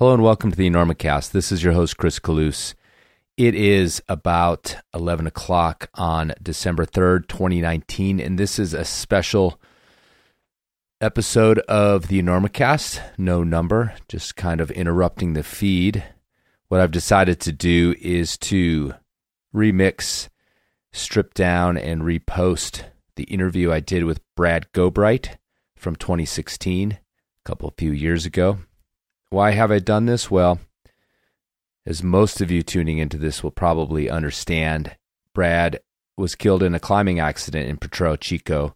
Hello and welcome to the Enormocast. This is your host, Chris Kalous. It is about 11 o'clock on December 3rd, 2019, and this is a special episode of the Enormocast, No number, just kind of interrupting the feed. What I've decided to do is to remix, strip down, and repost the interview I did with Brad Gobright from 2016, a couple few years ago. Why have I done this? Well, as most of you tuning into this will probably understand, Brad was killed in a climbing accident in Potrero Chico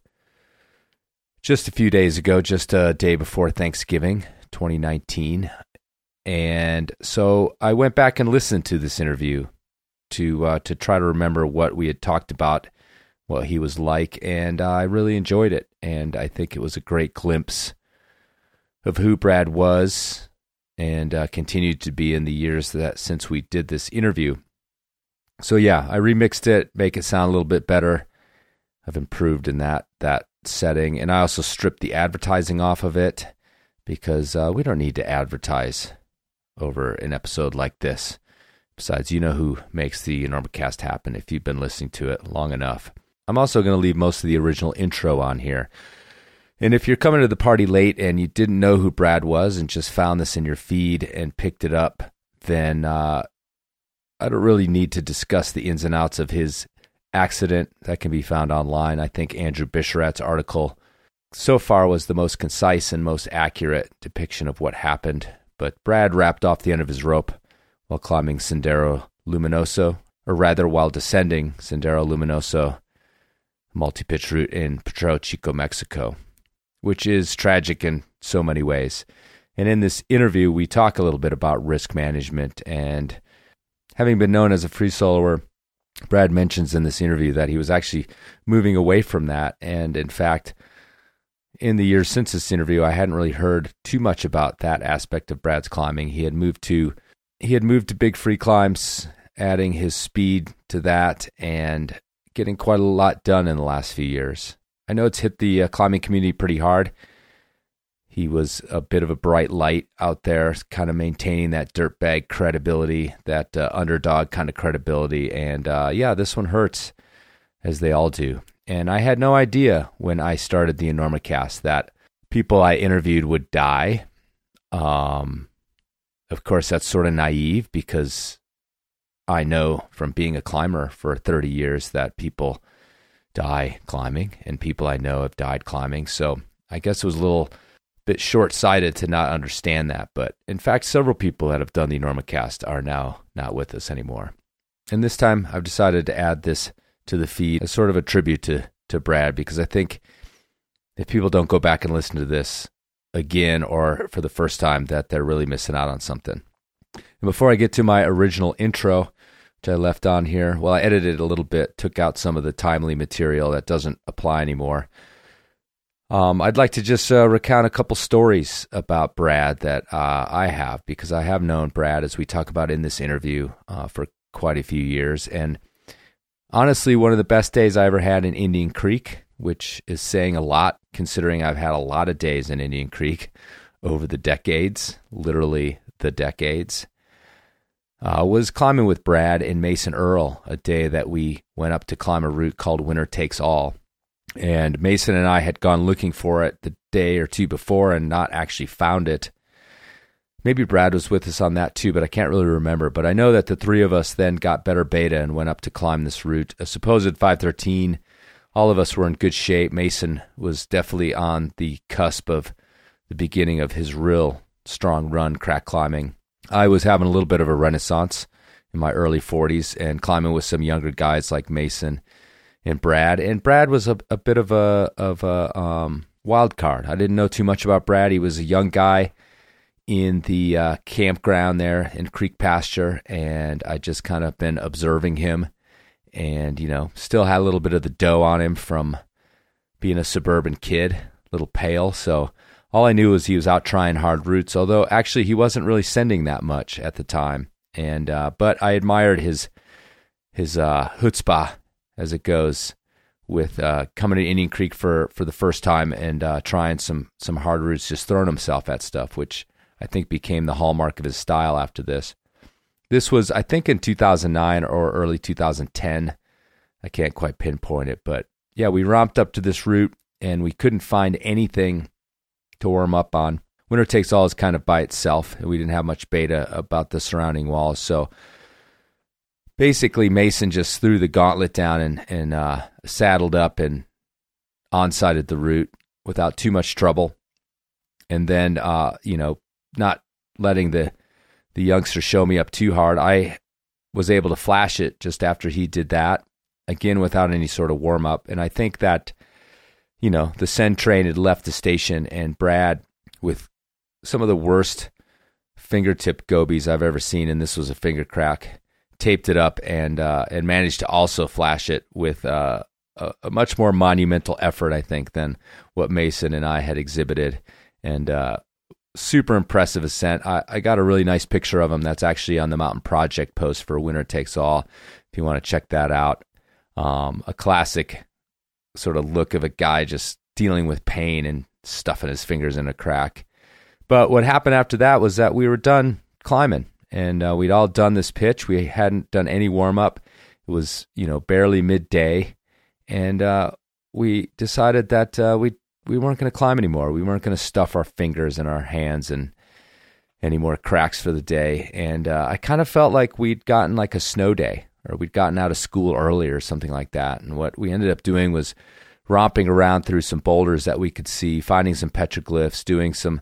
just a few days ago, just a day before Thanksgiving 2019. And so I went back and listened to this interview to uh, to try to remember what we had talked about, what he was like, and uh, I really enjoyed it. And I think it was a great glimpse of who Brad was and uh, continued to be in the years that since we did this interview. So yeah, I remixed it, make it sound a little bit better. I've improved in that that setting, and I also stripped the advertising off of it because uh, we don't need to advertise over an episode like this. Besides, you know who makes the Enormocast happen if you've been listening to it long enough. I'm also going to leave most of the original intro on here. And if you're coming to the party late and you didn't know who Brad was and just found this in your feed and picked it up, then uh, I don't really need to discuss the ins and outs of his accident that can be found online. I think Andrew Bisharat's article so far was the most concise and most accurate depiction of what happened. But Brad wrapped off the end of his rope while climbing Sendero Luminoso, or rather, while descending Sendero Luminoso, multi pitch route in Potrero Chico, Mexico which is tragic in so many ways. And in this interview, we talk a little bit about risk management. And having been known as a free soloer, Brad mentions in this interview that he was actually moving away from that. And in fact, in the years since this interview, I hadn't really heard too much about that aspect of Brad's climbing. He had moved to he had moved to big free climbs, adding his speed to that and getting quite a lot done in the last few years. I know it's hit the uh, climbing community pretty hard. He was a bit of a bright light out there, kind of maintaining that dirtbag credibility, that uh, underdog kind of credibility. And uh, yeah, this one hurts, as they all do. And I had no idea when I started the Enormocast that people I interviewed would die. Um, of course, that's sort of naive because I know from being a climber for 30 years that people die climbing, and people I know have died climbing. So I guess it was a little bit short sighted to not understand that. But in fact, several people that have done the Enormocast are now not with us anymore. And this time I've decided to add this to the feed as sort of a tribute to, to Brad because I think if people don't go back and listen to this again or for the first time, that they're really missing out on something. And before I get to my original intro, I left on here. Well, I edited it a little bit, took out some of the timely material that doesn't apply anymore. Um, I'd like to just uh, recount a couple stories about Brad that uh, I have because I have known Brad, as we talk about in this interview, uh, for quite a few years. And honestly, one of the best days I ever had in Indian Creek, which is saying a lot considering I've had a lot of days in Indian Creek over the decades, literally the decades uh, was climbing with Brad and Mason Earle a day that we went up to climb a route called Winner Takes All. And Mason and I had gone looking for it the day or two before and not actually found it. Maybe Brad was with us on that too, but I can't really remember. But I know that the three of us then got better beta and went up to climb this route, a supposed 513. All of us were in good shape. Mason was definitely on the cusp of the beginning of his real strong run crack climbing. I was having a little bit of a renaissance in my early 40s and climbing with some younger guys like Mason and Brad. And Brad was a, a bit of a of a um, wild card. I didn't know too much about Brad. He was a young guy in the uh, campground there in Creek Pasture, and I just kind of been observing him, and you know, still had a little bit of the dough on him from being a suburban kid, a little pale. So all I knew was he was out trying hard routes, although actually he wasn't really sending that much at the time. And uh, but I admired his his uh, chutzpah as it goes with uh, coming to Indian Creek for for the first time and uh, trying some some hard routes, just throwing himself at stuff, which I think became the hallmark of his style after this. This was, I think, in 2009 or early 2010. I can't quite pinpoint it, but yeah, we romped up to this route and we couldn't find anything to warm up on. Winner Takes All is kind of by itself, and we didn't have much beta about the surrounding walls. So basically, Mason just threw the gauntlet down and, and uh, saddled up and onsighted the route without too much trouble. And then, uh, you know, not letting the the youngster show me up too hard, I was able to flash it just after he did that, again without any sort of warm up. And I think that, you know, the send train had left the station, and Brad, with some of the worst fingertip gobies I've ever seen, and this was a finger crack, taped it up and uh, and managed to also flash it with uh, a, a, much more monumental effort, I think, than what Mason and I had exhibited. And uh, super impressive ascent. I, I, got a really nice picture of him that's actually on the Mountain Project post for Winner Takes All. If you want to check that out, um, a classic sort of look of a guy just dealing with pain and stuffing his fingers in a crack. But what happened after that was that we were done climbing and uh, we'd all done this pitch. We hadn't done any warm up. It was, you know, barely midday. And uh, we decided that uh, we we weren't going to climb anymore. We weren't going to stuff our fingers and our hands and any more cracks for the day. And uh, I kind of felt like we'd gotten like a snow day or we'd gotten out of school early or something like that. And what we ended up doing was romping around through some boulders that we could see, finding some petroglyphs, doing some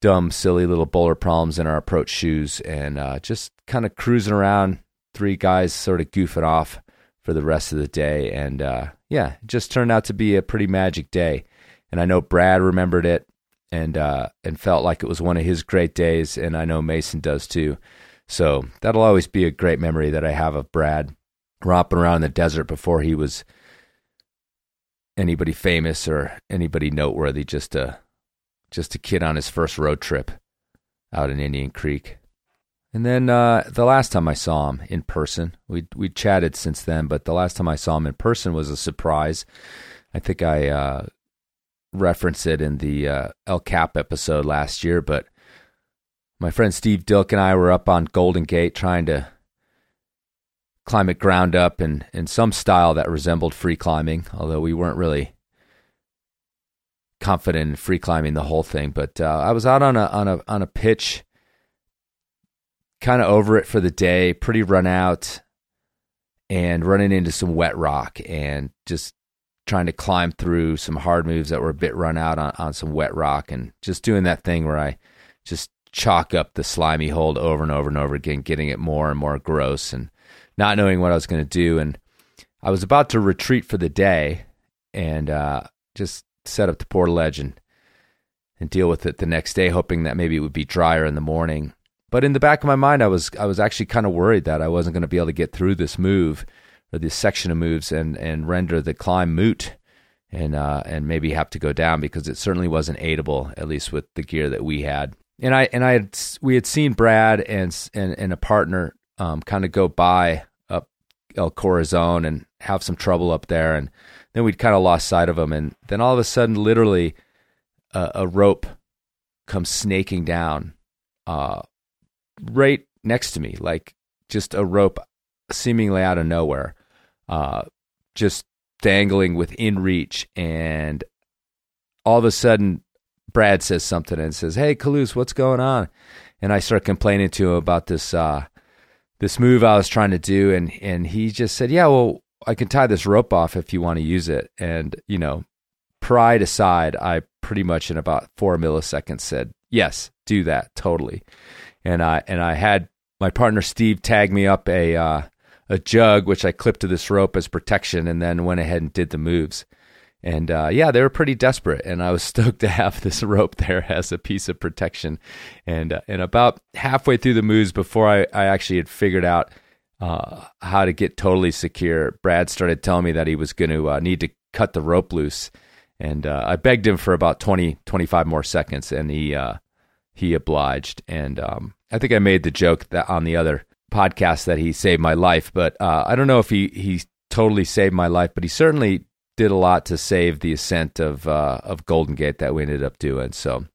dumb, silly little boulder problems in our approach shoes, and uh, just kind of cruising around. Three guys sort of goofing off for the rest of the day. And uh, yeah, it just turned out to be a pretty magic day. And I know Brad remembered it and uh, and felt like it was one of his great days, and I know Mason does too. So that'll always be a great memory that I have of Brad romping around in the desert before he was anybody famous or anybody noteworthy. Just a just a kid on his first road trip out in Indian Creek. And then uh, the last time I saw him in person, we we chatted since then, but the last time I saw him in person was a surprise. I think I uh, referenced it in the uh, El Cap episode last year, but my friend Steve Dilk and I were up on Golden Gate trying to climb it ground up in, in some style that resembled free climbing, although we weren't really confident in free climbing the whole thing. But uh, I was out on a on a on a pitch kind of over it for the day, pretty run out, and running into some wet rock and just trying to climb through some hard moves that were a bit run out on, on some wet rock and just doing that thing where I just chalk up the slimy hold over and over and over again, getting it more and more gross and not knowing what I was going to do. And I was about to retreat for the day and uh, just set up the portaledge and, and deal with it the next day, hoping that maybe it would be drier in the morning. But in the back of my mind, I was I was actually kind of worried that I wasn't going to be able to get through this move or this section of moves and and render the climb moot and uh, and maybe have to go down because it certainly wasn't aidable at least with the gear that we had. And I and I had we had seen Brad and and, and a partner um, kind of go by up El Corazon and have some trouble up there, and then we'd kind of lost sight of them, and then all of a sudden, literally, uh, a rope comes snaking down uh, right next to me, like just a rope seemingly out of nowhere, uh, just dangling within reach. And all of a sudden, Brad says something and says, "Hey, Kalous, what's going on?" And I start complaining to him about this uh, this move I was trying to do, and and he just said, "Yeah, well, I can tie this rope off if you want to use it." And you know, pride aside, I pretty much in about four milliseconds said, "Yes, do that totally." and I and I had my partner Steve tag me up a uh, a jug which I clipped to this rope as protection, and then went ahead and did the moves. And uh, yeah, they were pretty desperate, and I was stoked to have this rope there as a piece of protection. And uh, and about halfway through the moves, before I, I actually had figured out uh, how to get totally secure, Brad started telling me that he was going to uh, need to cut the rope loose. And uh, I begged him for about 20, 25 more seconds, and he uh, he obliged. And um, I think I made the joke that on the other podcast that he saved my life, but I don't know if he he totally saved my life, but he certainly did a lot to save the ascent of uh, of Golden Gate that we ended up doing. So,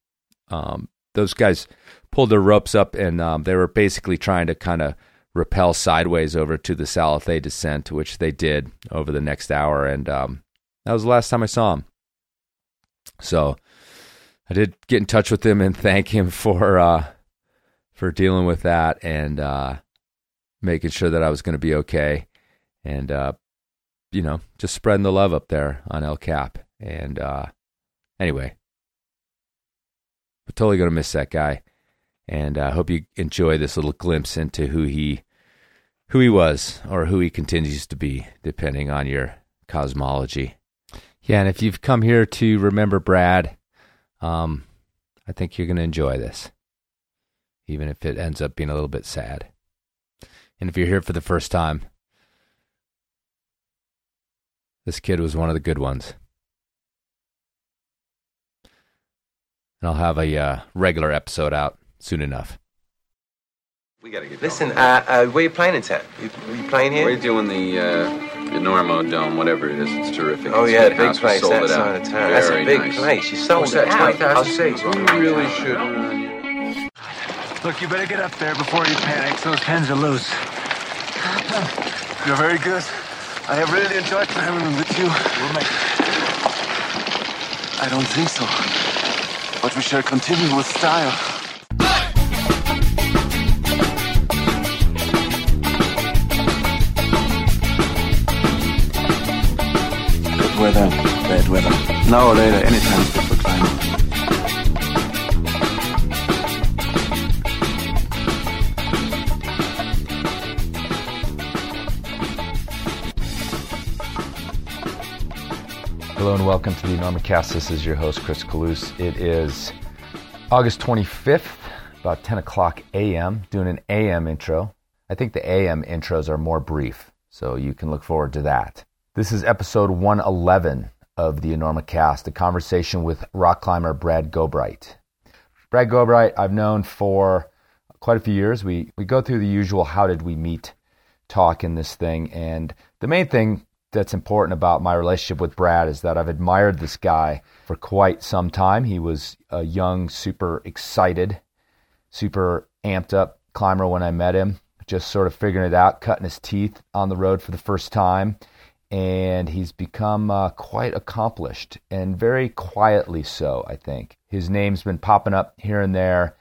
um, those guys pulled their ropes up, and um, they were basically trying to kind of rappel sideways over to the Salathé descent, which they did over the next hour, and um, that was the last time I saw him. So I did get in touch with him and thank him for uh, for dealing with that and uh, making sure that I was going to be okay, and uh, you know, just spreading the love up there on El Cap. And uh, anyway, we're totally going to miss that guy, and I hope you enjoy this little glimpse into who he who he was or who he continues to be, depending on your cosmology. Yeah, and if you've come here to remember Brad, um, I think you're going to enjoy this, even if it ends up being a little bit sad. And if you're here for the first time, this kid was one of the good ones. And I'll have a uh, regular episode out soon enough. We gotta get Listen, uh, uh, where you playing in town? You, you playing here? We're doing the uh, the Normo Dome, whatever it is. It's terrific. Oh It's yeah, a big house. Place. sold That it out. of town. That's a big nice. place. You sold What's it that, out. 20,000 I'll- seats? We really should. Look, you better get up there before you panic. Those pens are loose. You're very good. I have really enjoyed climbing with you. We'll make I don't think so. But we shall continue with style. Good weather, bad weather. Now or later, anytime good for climbing. Hello and welcome to the Normacast. This is your host, Chris Kalous. It is August 25th, about 10 o'clock a.m., doing an a.m. intro. I think the a.m. intros are more brief, so you can look forward to that. This is episode 111 of the Enormocast, a conversation with rock climber Brad Gobright. Brad Gobright, I've known for quite a few years. We, we go through the usual how did we meet talk in this thing, and the main thing that's important about my relationship with Brad is that I've admired this guy for quite some time. He was a young, super excited, super amped up climber when I met him, just sort of figuring it out, cutting his teeth on the road for the first time. And he's become uh, quite accomplished and very quietly so, I think. His name's been popping up here and there,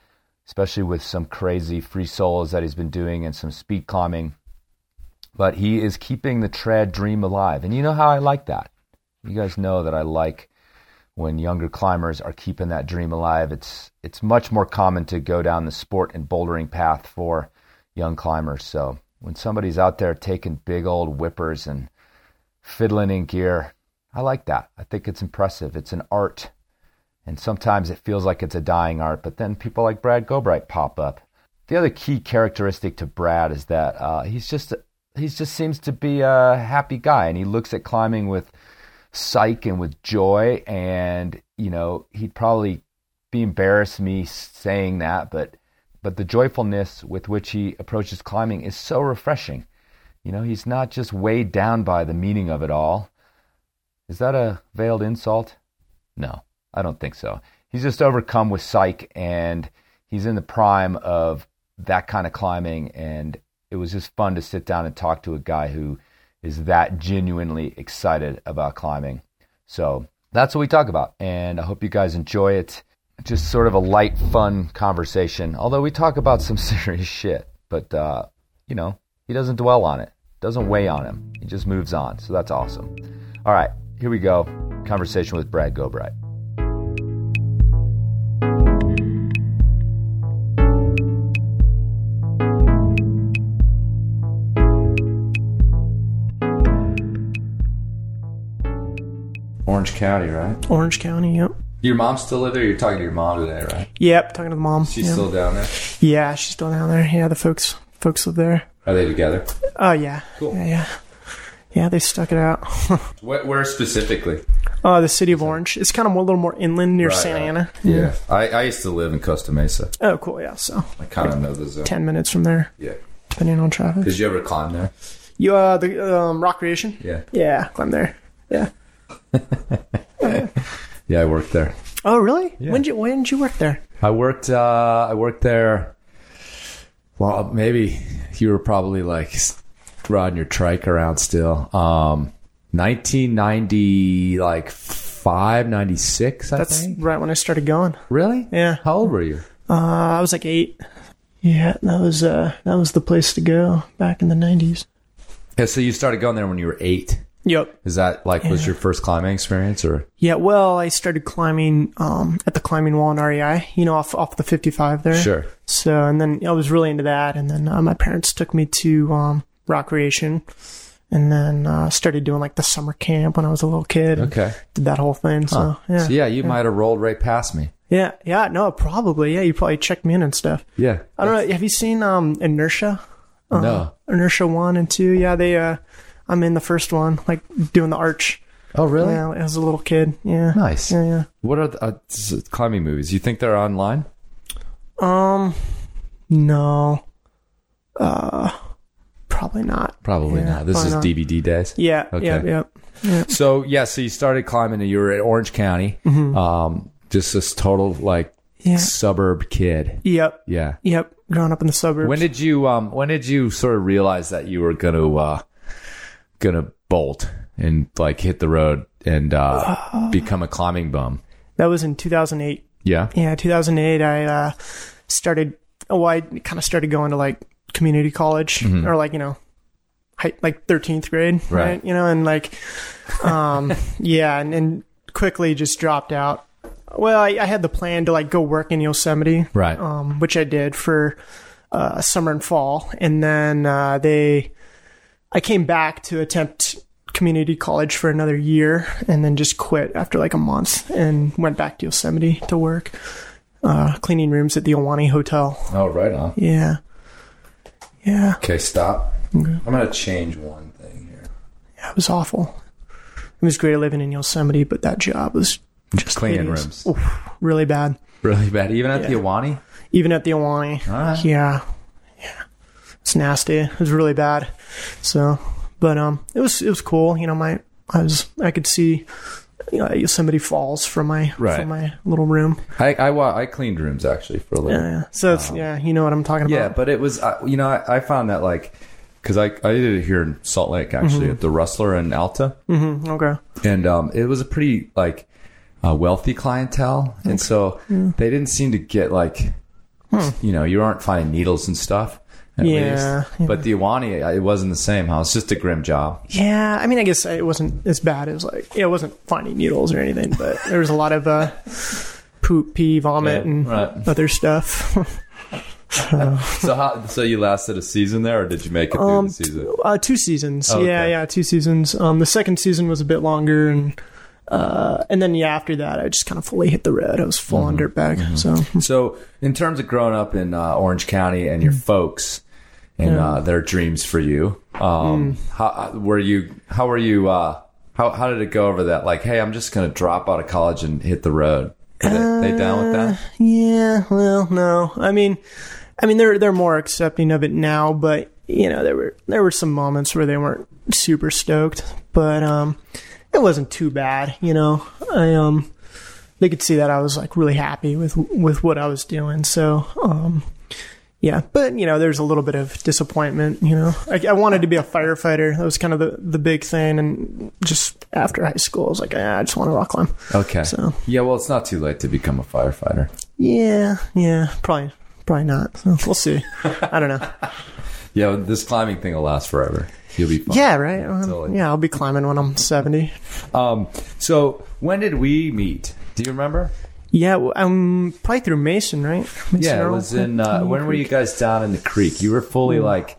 especially with some crazy free solos that he's been doing and some speed climbing but he is keeping the trad dream alive. And you know how I like that. You guys know that I like when younger climbers are keeping that dream alive. It's it's much more common to go down the sport and bouldering path for young climbers. So when somebody's out there taking big old whippers and fiddling in gear, I like that. I think it's impressive. It's an art. And sometimes it feels like it's a dying art, but then people like Brad Gobright pop up. The other key characteristic to Brad is that uh, he's just he just seems to be a happy guy and he looks at climbing with psych and with joy and you know he'd probably be embarrassed me saying that but but the joyfulness with which he approaches climbing is so refreshing. You know he's not just weighed down by the meaning of it all. Is that a veiled insult? No i don't think so. He's just overcome with psych and he's in the prime of that kind of climbing and it was just fun to sit down and talk to a guy who is that genuinely excited about climbing. So that's what we talk about. And I hope you guys enjoy it. Just sort of a light, fun conversation. Although we talk about some serious shit, but, uh, you know, he doesn't dwell on it, doesn't weigh on him. He just moves on. So that's awesome. All right, here we go. Conversation with Brad Gobright. Orange County, right? Orange County, yep. Your mom still live there? You're talking to your mom today, right? Yep, talking to the mom. She's yeah. still down there. Yeah, she's still down there. Yeah, the folks folks live there. Are they together? Oh yeah. Cool. Yeah, yeah. Yeah, they stuck it out. Where, where specifically? uh the city of Orange. It's kind of a little more inland near Right, Santa right. Ana. Yeah, I, I used to live in Costa Mesa. Oh, cool. Yeah, so I kind of know the zone. ten minutes from there, Yeah. depending on traffic. Did you ever climb there? You uh the um Rock Creation? Yeah. Yeah, climb there. Yeah. Yeah, I worked there. Oh really? When did you when did you work there? I worked. Uh, I worked there. Well, maybe you were probably like riding your trike around still. Um, 1990, like five, 96, I That's think. right when I started going. Really? Yeah. How old were you? Uh, I was like eight. Yeah, that was uh, that was the place to go back in the '90s. Yeah. So you started going there when you were eight. Yep. Is that like was your first climbing experience or? Yeah. Well, I started climbing um, at the climbing wall in REI. You know, off off the 55 there. Sure. So, and then I was really into that. And then uh, my parents took me to um, Rock Creation, and then uh, started doing like the summer camp when I was a little kid. Okay. Did that whole thing. So yeah. So yeah, you might have rolled right past me. Yeah. Yeah. No, probably. Yeah. You probably checked me in and stuff. Yeah. I don't know. Have you seen um, Inertia? Uh, No. Inertia one and two. Yeah. They. Uh, I'm in the first one, like doing the arch. Oh, really? Yeah, as a little kid. Yeah. Nice. Yeah. Yeah. What are the uh, climbing movies? You think they're online? Um, no. Uh, probably not. Probably Yeah, not. This is probably DVD days. Yeah. Okay. Yeah. Yeah. So yeah, so you started climbing and you were in Orange County. Um, just this total like Yeah. suburb kid. Yep. Yeah. Yep. Growing up in the suburbs. When did you um when did you sort of realize that you were gonna uh gonna bolt and like hit the road and uh become a climbing bum? that was in 2008. Yeah. Yeah, 2008. I uh, started. Oh, I kind of started going to like community college or like you know, high, like 13th grade, Right. right. You know, and like, um, yeah, and, and quickly just dropped out. Well, I, I had the plan to like go work in Yosemite, Right. um, which I did for uh, summer and fall, and then uh, they, I came back to attempt community college for another year, and then just quit after like a month, and went back to Yosemite to work, uh, cleaning rooms at the Ahwahnee Hotel. Oh, right on. Yeah, yeah, Okay, stop. I'm gonna change one thing here. Yeah, it was awful. It was great living in Yosemite, but that job was just Cleaning hideous. rooms. Oof, really bad. Really bad. Even at the Yeah. Ahwahnee? even at the Ahwahnee. right. Yeah, it's nasty. It was really bad. So, but um, it was it was cool. You know, my I was I could see you know, Yosemite Falls from my Right. from my little room. I I, wa- I cleaned rooms actually for a little. Yeah, yeah. So it's yeah, you know what I'm talking about. Yeah, but it was uh, you know I, I found that like because I I did it here in Salt Lake actually at the Rustler in Alta, Mhm, okay. and um, it was a pretty like uh, wealthy clientele, and so they didn't seem to get like you know you aren't finding needles and stuff. At Yeah, least. but the Ahwahnee it wasn't the same. Huh? It's just a grim job. Yeah, I mean, I guess it wasn't as bad as like it wasn't finding needles or anything, but there was a lot of uh, poop, pee, vomit, Yeah, and right. other stuff. So how so you lasted a season there, or did you make it through Um, the season? Uh, two seasons. Oh, Yeah, okay. yeah, two seasons. Um, the second season was a bit longer, and uh, and then yeah, after that, I just kind of fully hit the red. I was full on Mm-hmm. dirtbag. So So, in terms of growing up in uh, Orange County and your folks and uh, their dreams for you, um, how were you? How were you? Uh, how how did it go over that? Like, hey, I'm just going to drop out of college and hit the road. Are they, they down with that? yeah, well, no, I mean, I mean they're they're more accepting of it now, but you know there were there were some moments where they weren't super stoked, but um, it wasn't too bad. You know, I um, they could see that I was like really happy with with what I was doing. So um, yeah, but you know, there's a little bit of disappointment. You know, I, I wanted to be a firefighter. That was kind of the the big thing, and just after high school, I was like, ah, I just want to rock climb. Okay. So- yeah, well, it's not too late to become a firefighter. Yeah, yeah, probably probably not. So we'll see. I don't know. Yeah, this climbing thing will last forever. You'll be fine. Yeah, right. Um. Yeah, I'll be climbing when I'm 70. Um. So, when did we meet? Do you remember? Yeah, um, probably through Mason, right? Mason Yeah, it was in. Uh, when were you guys down in the creek? You were fully like,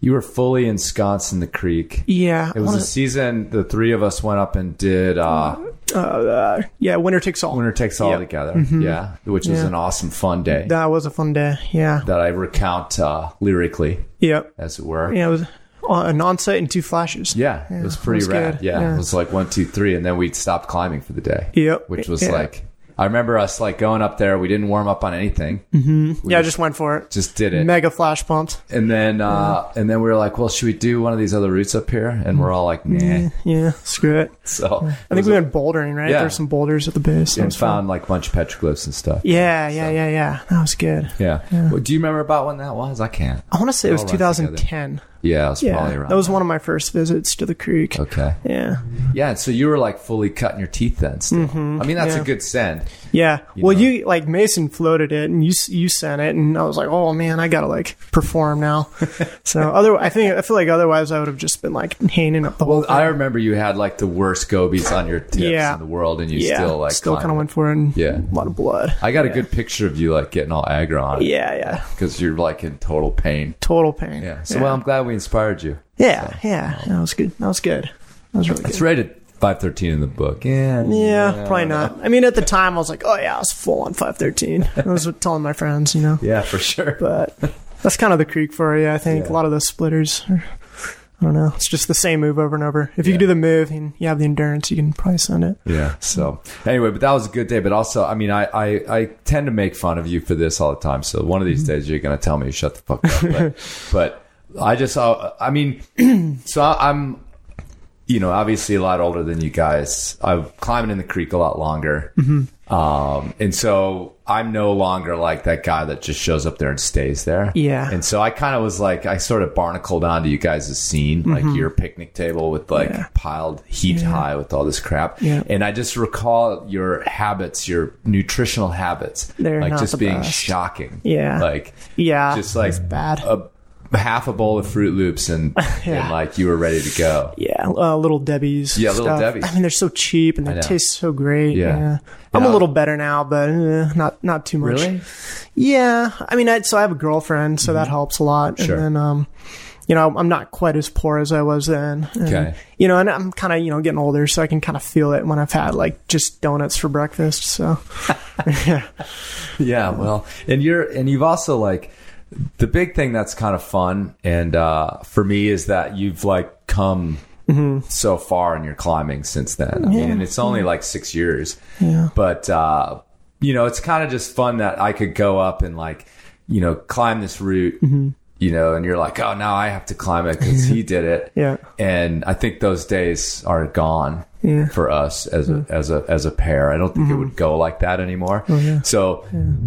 you were fully ensconced in the creek. Yeah, It was a season. The three of us went up and did uh, wanna- uh, yeah, Winner Takes All. Winner Takes All Yeah. together. Yeah, which was an awesome, fun day That was a fun day. Yeah, that I recount uh, lyrically, yep. as it were. Yeah, it was uh, an on-sight and two flashes. Yeah, it was it pretty was rad. Yeah, Yeah. it was like one, two, three, and then we stopped climbing for the day. Yep. which was Yeah. like I remember us like going up there. We didn't warm up on anything. yeah, I just went for it. Just did it. Mega flash pumped. And then, uh, and then we were like, well, should we do one of these other routes up here? And we're all like, nah. Yeah, screw it. So I think we went bouldering, right? Yeah. There's some boulders at the base. And was fun. found like a bunch of petroglyphs and stuff. Yeah, yeah, yeah, yeah. That was good. Yeah. Well, do you remember about when that was? I can't. I want to say it was All runs together. 2010. Yeah, it was Yeah, probably around. that was one of my first visits to the creek. Okay. Yeah, Yeah, so you were like fully cutting your teeth then. Still. I mean, that's Mm-hmm. yeah. a good send. yeah. well, know. you like Mason floated it, and you you sent it, and I was like, oh man, I gotta like perform now. so other, I think I feel like otherwise I would have just been like hanging up the whole. Well, I remember you had like the worst gobies on your tips Yeah. in the world, and you yeah, still like still kind of went for it. And Yeah. a lot of blood. I got a good picture of you like getting all aggro on it. Yeah, yeah, because you're like in total pain. total pain. Yeah. So well, I'm glad we inspired you. yeah, yeah, that was good. That was good. That was really good. It's rated 513 in the book. Yeah. Yeah, probably not. I mean, at the time, I was like, "Oh yeah, I was full on 513." I was telling my friends, you know. Yeah, for sure. But that's kind of the creek for you. I think Yeah. a lot of those splitters. Are, I don't know. It's just the same move over and over. If you Yeah. can do the move and you have the endurance, you can probably send it. Yeah. So anyway, but that was a good day. But also, I mean, I, I, I tend to make fun of you for this all the time. So one of these Mm-hmm. days you're going to tell me to shut the fuck up. But, but I just, I mean, so I'm, you know, obviously a lot older than you guys. I'm climbing in the creek a lot longer. Mm-hmm. Um, and so I'm no longer like that guy that just shows up there and stays there. Yeah. And so I kind of was like, I sort of barnacled onto you guys' scene, like your picnic table with like Mm-hmm. Yeah. piled heaped high with all this crap. Yeah. And I just recall your habits, your nutritional habits, They're like just being best. shocking. Yeah. Like, Yeah, just like bad. a half a bowl of Froot Loops and, Yeah. and like you were ready to go. yeah, uh, little Debbie's. Yeah, Little. Debbie's. I mean, they're so cheap and they taste so great. Yeah. Yeah, I'm a little better now, but uh, not not too much. Really? Yeah, I mean, I, so I have a girlfriend, so that helps a lot. Mm-hmm. Sure. And then, um, you know, I'm not quite as poor as I was then. And, Okay. You know, and I'm kind of, you know, getting older, so I can kind of feel it when I've had like just donuts for breakfast. So, yeah. Yeah, well, and you're and you've also like the big thing that's kind of fun and uh for me is that you've like come so far in your climbing since then. I mean, and it's only like 6 years. Yeah. But uh you know, it's kind of just fun that I could go up and like, you know, climb this route, you know, and you're like, "Oh, now I have to climb it cuz he did it." Yeah. And I think those days are gone Yeah. for us as a as a as a pair. I don't think it would go like that anymore. yeah. So,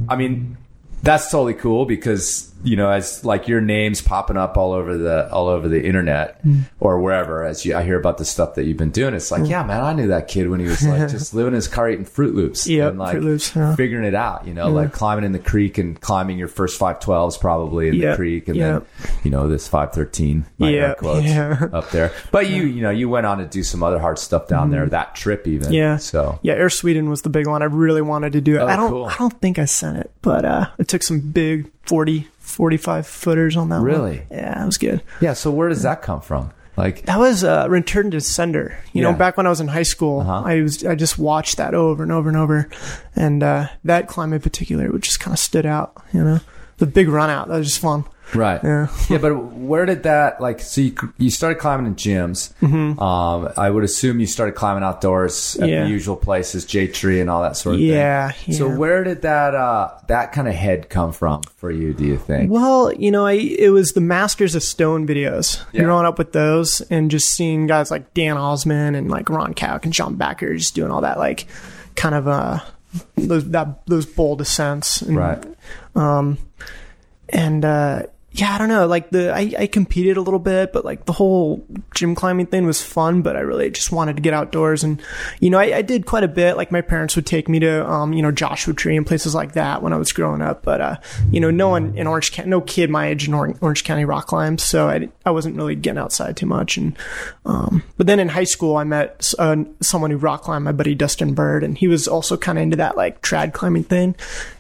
I mean, that's totally cool because you know, as like your name's popping up all over the all over the internet Mm. or wherever, as you I hear about the stuff that you've been doing, it's like, yeah, man, I knew that kid when he was like just living his car eating Froot Loops, Yep, and like Froot Loops, yeah. figuring it out. You know, like climbing in the creek and climbing your first five twelves probably in the creek, and yep. then you know this five thirteen, Yeah, quotes yeah. up there. But you, you know, you went on to do some other hard stuff down there that trip even. Yeah. So Yeah, Air Sweden was the big one. I really wanted to do it. Oh, I don't cool. I don't think I sent it, but uh I took some big 40 45 footers on that one. Really? Yeah, it was good. yeah. So where does that come from? Like, That was uh, Return to Sender. You Yeah. know, back when I was in high school, Uh-huh. I was I just watched that over and over and over, and uh, that climb in particular, which just kind of stood out. You know, the big run out that was just fun. Right? Yeah. yeah. But where did that like? So you you started climbing in gyms. Um, I would assume you started climbing outdoors at Mm-hmm. Yeah. the usual places, J Tree and all that sort of Yeah, thing. Yeah. So where did that uh that kind of head come from for you? Do you think? Well, you know, I it was the Masters of Stone videos. Yeah. Growing up with those and just seeing guys like Dan Osman and like Ron Kauk and John Bachar just doing all that like kind of uh those that those bold ascents and Right. and uh yeah, I don't know. Like the I, I competed a little bit, but like the whole gym climbing thing was fun. But I really just wanted to get outdoors, and you know, I, I did quite a bit. Like my parents would take me to, um, you know, Joshua Tree and places like that when I was growing up. But uh, you know, no one in Orange County, no kid my age in Or- Orange County rock climbs, so I, I wasn't really getting outside too much. And um, but then in high school, I met uh, someone who rock climbed, my buddy Dustin Bird, and he was also kind of into that like trad climbing thing.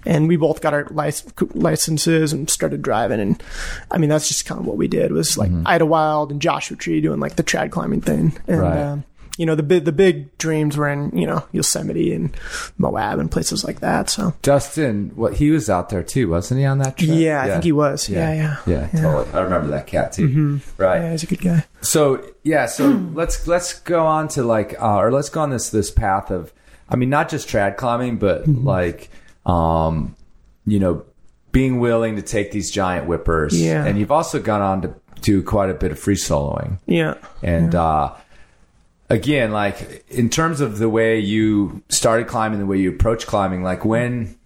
And we both got our lic- licenses and started driving. And I mean, that's just kind of what we did was like Idyllwild and Joshua Tree doing like the trad climbing thing. And, Right. um, you know, the big, the big dreams were in, you know, Yosemite and Moab and places like that. So Dustin, what he was out there too, wasn't he on that trip? yeah, I think he was. Yeah. Yeah. yeah, totally. I remember that cat too. Right. Yeah, he's a good guy. So yeah, so let's let's go on to like, uh, or let's go on this this path of I mean, not just trad climbing, but Mm-hmm. like, um, you know, being willing to take these giant whippers. Yeah. And you've also gone on to do quite a bit of free soloing. Yeah. And uh, again, like in terms of the way you started climbing, the way you approach climbing, like when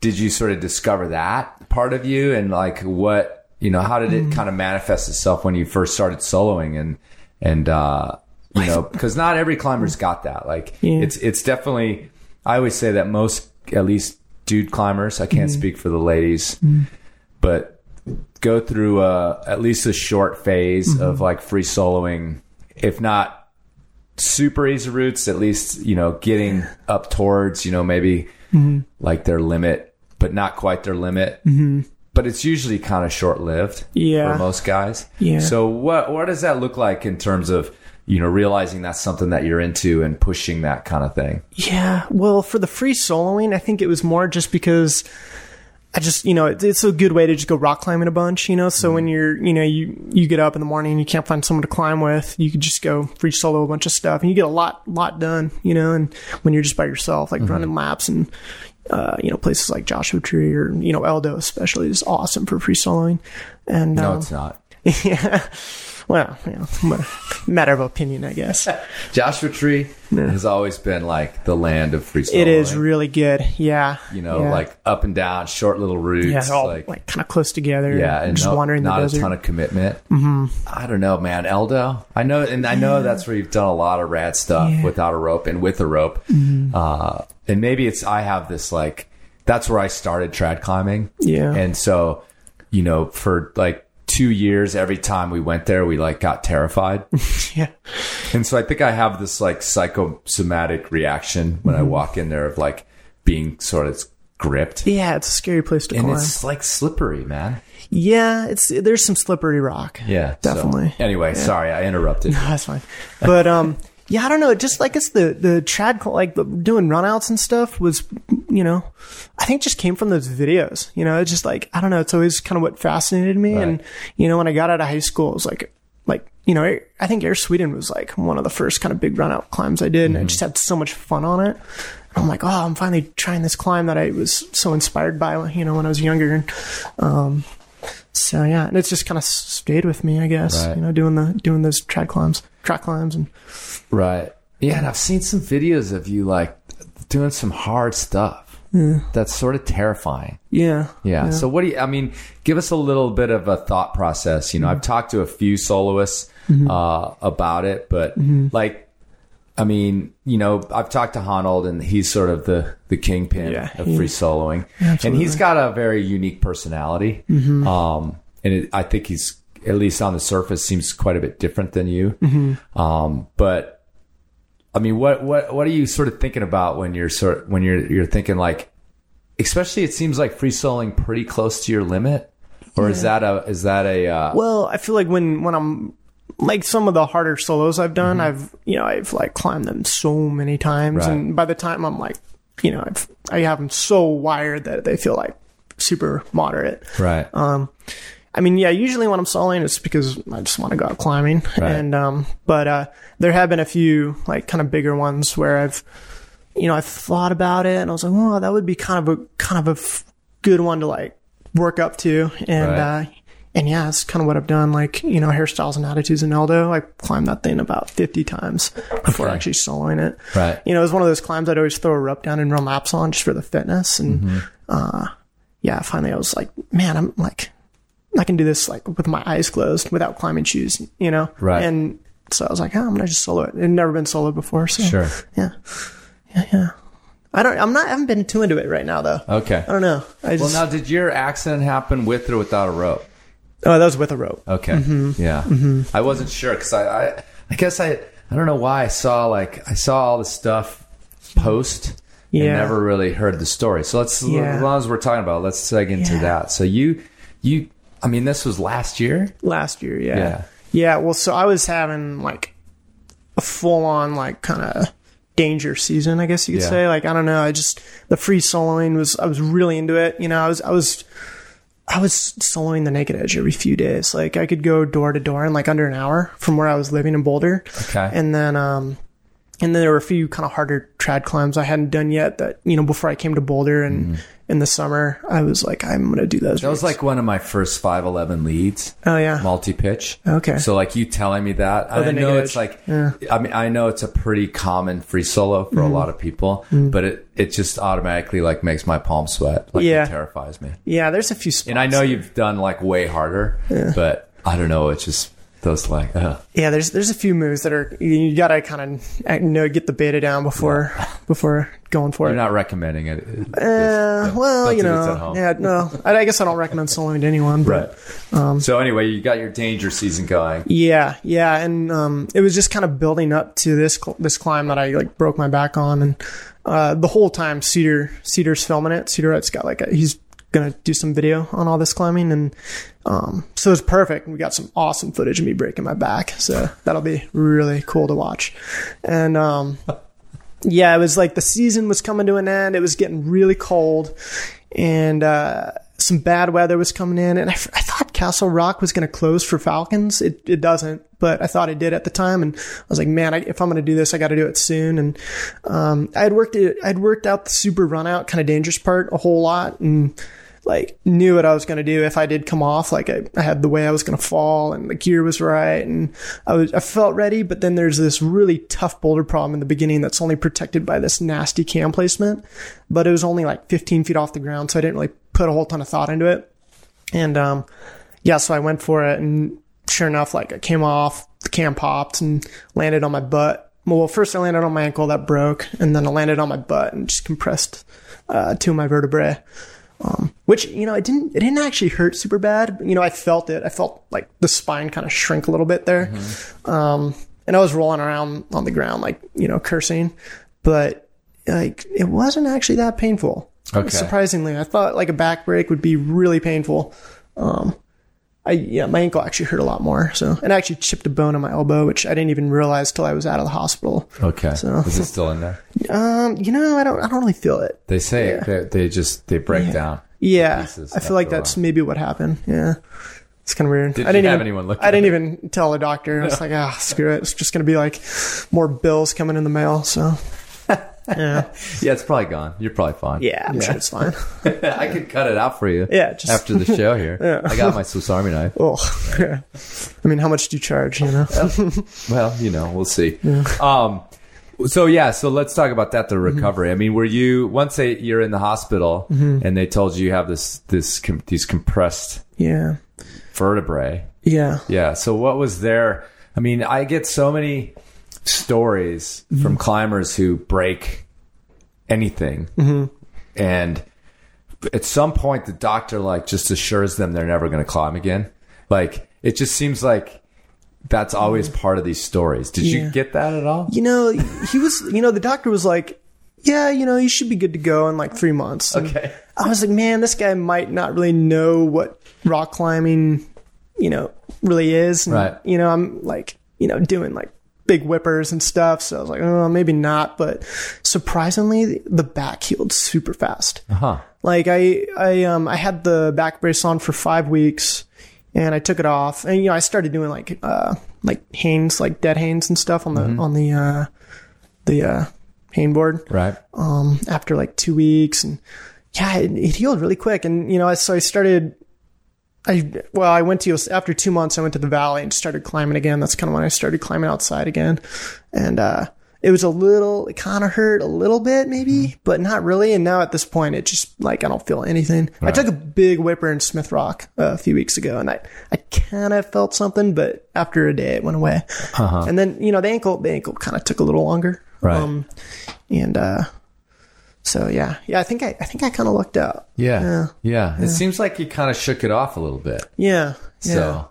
did you sort of discover that part of you, and like what you know, how did it Mm. kind of manifest itself when you first started soloing, and and uh, you know, because not every climber's got that. Like Yeah. it's it's definitely. I always say that most, at least dude climbers, I Mm-hmm. can't speak for the ladies, but go through uh, at least a short phase of like free soloing, if not super easy routes, at least you know getting up towards you know maybe like their limit, but not quite their limit. Mm-hmm. But it's usually kind of short lived Yeah. for most guys. Yeah. So what what does that look like in terms of you know realizing that's something that you're into and pushing that kind of thing? Yeah, well, for the free soloing, I think it was more just because I just, you know, it's, a good way to just go rock climbing a bunch, you know. So when you're, you know, you you get up in the morning and you can't find someone to climb with, you could just go free solo a bunch of stuff, and you get a lot lot done, you know. And when you're just by yourself, like running laps and uh, you know places like Joshua Tree or you know Eldo especially is awesome for free soloing. And No, um, it's not. yeah, well, you know, matter of opinion, I guess. Joshua Tree has always been like the land of free soloing. It is really good. Yeah. you know, Yeah. like up and down, short little routes. yeah, all like, like, kind of close together. yeah, and just no, wandering not the a ton of commitment. Mm-hmm. I don't know, man. Eldo, I know, and I know that's where you've done a lot of rad stuff Yeah. Mm-hmm. without a rope and with a rope. Uh, and maybe it's I have this like that's where I started trad climbing. Yeah. and so you know, for like two years, every time we went there, we like got terrified. yeah, And so I think I have this like psychosomatic reaction when Mm-hmm. I walk in there of like being sort of gripped. yeah, it's a scary place to And climb. it's like slippery, man. yeah, it's there's some slippery rock. Yeah. so- definitely. anyway, sorry, I interrupted. That's fine. But um, yeah, I don't know. It just like it's the the trad like the, doing runouts and stuff was, you know, I think just came from those videos. You know, it's just like I don't know. It's always kind of what fascinated me. Right. And you know, when I got out of high school, it was like like you know, I think Air Sweden was like one of the first kind of big runout climbs I did, and I just had so much fun on it. I'm like, oh, I'm finally trying this climb that I was so inspired by, you know, when I was younger. And, um, so yeah, and it's just kind of stayed with me, I guess. Right. You know, doing the doing those trad climbs, trad climbs, and Right. Yeah, and I've seen some videos of you like doing some hard stuff. Yeah. That's sort of terrifying. yeah, Yeah. So what do you? I mean, give us a little bit of a thought process. You know, I've mm-hmm. talked to a few soloists mm-hmm. uh, about it, but mm-hmm. like, I mean, you know, I've talked to Honnold, and he's sort of the the kingpin Yeah, of free soloing, and he's got a very unique personality. Um, and it, I think he's at least on the surface seems quite a bit different than you. Um, but I mean, what what what are you sort of thinking about when you're sort when you're you're thinking like, especially it seems like free soloing pretty close to your limit, or is that a is that a uh, Well, I feel like when when I'm like some of the harder solos I've done, Mm-hmm. I've you know I've like climbed them so many times, Right. and by the time I'm like, you know, I've I have them so wired that they feel like super moderate. right? Um, I mean, yeah, usually when I'm soloing, it's because I just want to go out climbing. Right. And, um, but, uh, there have been a few like kind of bigger ones where I've, you know, I've thought about it and I was like, oh, that would be kind of a, kind of a f- good one to like work up to. And, Right. uh, and yeah, it's kind of what I've done. Like, you know, hairstyles and attitudes in Eldo. I climbed that thing about 50 times before Okay. actually soloing it. Right. You know, it was one of those climbs I'd always throw a rope down and run laps on just for the fitness. And, Mm-hmm. uh, yeah, finally I was like, man, I'm like, I can do this like with my eyes closed without climbing shoes, you know? Right. And so I was like, oh, I'm going to just solo it. It never been solo before. So Sure. yeah. Yeah. Yeah. I don't, I'm not, I haven't been too into it right now though. Okay. I don't know. I Well, now, did your accident happen with or without a rope? Oh, that was with a rope. Okay. Mm-hmm. Yeah. I wasn't sure because I, I, I guess I, I don't know why I saw like I saw all the stuff post. And never really heard the story. So let's, Yeah. as long as we're talking about, it, let's seg into Yeah. that. So you, you, I mean, this was last year. Last year. Yeah. Yeah. Yeah. Well, so I was having like a full on like kind of danger season, I guess you could Yeah. say. Like, I don't know. I just, the free soloing was, I was really into it. You know, I was, I was, I was soloing the naked edge every few days. Like I could go door to door in like under an hour from where I was living in Boulder. Okay. And then, um, and then there were a few kind of harder trad climbs I hadn't done yet that you know before I came to Boulder and in the summer I was like I'm gonna do those. Mm-hmm. That was like one of my first 511 leads. oh yeah, multi pitch. Okay. So like you telling me that, I know it's like, Yeah. I mean, I know it's a pretty common free solo for a Mm-hmm. lot of people, but it it just automatically like makes my palm sweat. Like Yeah. it terrifies me. yeah. There's a few spots. And I know you've done like way harder, but I don't know. It's just those like, uh, Yeah, there's there's a few moves that are you, gotta kind of you know get the beta down before before going for it. you're it. not recommending it. It- Uh, just- well, you know, yeah, no, I, I guess I don't recommend soloing to anyone, but Right. so anyway, you got your danger season going. yeah, yeah, and um, it was just kind of building up to this this climb that I like broke my back on, and uh, the whole time Cedar Cedar's filming it. Cedar Wright's got like a, he's gonna do some video on all this climbing, and um, so it's perfect. We got some awesome footage of me breaking my back, so that'll be really cool to watch, and um. yeah, it was like the season was coming to an end. It was getting really cold, and uh, some bad weather was coming in. And I, f- I thought Castle Rock was going to close for Falcons. It, it doesn't, but I thought it did at the time. And I was like, man, I, if I'm going to do this, I got to do it soon. And um, I had worked it. I'd worked out the super run out, kind of dangerous part a whole lot, and like knew what I was going to do if I did come off. Like I, I had the way I was going to fall and the gear was right and I was, I felt ready. But then there's this really tough boulder problem in the beginning that's only protected by this nasty cam placement, but it was only like 15 feet off the ground. So I didn't really put a whole ton of thought into it. And, um, yeah, so I went for it and sure enough, like I came off, the cam popped and landed on my butt. Well, first I landed on my ankle that broke and then I landed on my butt and just compressed, uh, two of my vertebrae um, which you know it didn't it didn't actually hurt super bad. You know, I felt it. I felt like the spine kind of shrink a little bit there, um, and I was rolling around on the ground like you know cursing, but like it wasn't actually that painful. Okay. Surprisingly, I thought like a back break would be really painful. Um, I yeah, my ankle actually hurt a lot more. So, and I actually chipped a bone on my elbow, which I didn't even realize till I was out of the hospital. Okay. So- Is it still in there? Um, you know, I don't I don't really feel it. They say Yeah. they, they just they break down. Yeah, I feel like that's maybe what happened. Yeah, it's kind of weird. Did I didn't you have even, anyone look I didn't it? even tell the doctor. I was like, ah, screw it. It's just gonna be like more bills coming in the mail. So yeah, Yeah, it's probably gone. You're probably fine. yeah, I'm sure it's fine. I could cut it out for you. Yeah, just- after the show here. I got my Swiss Army knife. Oh, yeah. I mean, how much do you charge? You know, Well, you know, we'll see. Um, so yeah, so let's talk about that. The Mm-hmm. recovery. I mean, were you once they, you're in the hospital Mm-hmm. and they told you you have this this com- these compressed yeah, vertebrae? yeah, Yeah. So what was there? I mean, I get so many stories Mm-hmm. from climbers who break anything, Mm-hmm. and at some point the doctor like just assures them they're never going to climb again. Like it just seems like that's always part of these stories. Did Mm-hmm. Yeah. you get that at all? you know, he was. You know, the doctor was like, yeah, you know, you should be good to go in like three months. And Okay. I was like, man, this guy might not really know what rock climbing, you know, really is. And, Right. You know, I'm like, you know, doing like big whippers and stuff. So I was like, oh, maybe not. But surprisingly, the back healed super fast. Huh. Like I, I, um, I had the back brace on for five weeks, and I took it off, and you know, I started doing like, uh, like hangs, like dead hangs and stuff on the on the uh, the uh, hang board Right. um, after like two weeks, and yeah, it, it healed really quick. And you know, so I started. I well, I went to after two months. I went to the valley and started climbing again. That's kind of when I started climbing outside again, and uh, it was a little. It kind of hurt a little bit, maybe, but not really. And now at this point, it just like I don't feel anything. I took a big whipper in Smith Rock uh, a few weeks ago, and I I kind of felt something, but after a day, it went away. And then you know the ankle the ankle kind of took a little longer, Right. Um, and uh, so yeah, yeah, I think I I think I kind of lucked out. Yeah. Yeah. Yeah. It seems like you kind of shook it off a little bit. Yeah, yeah, So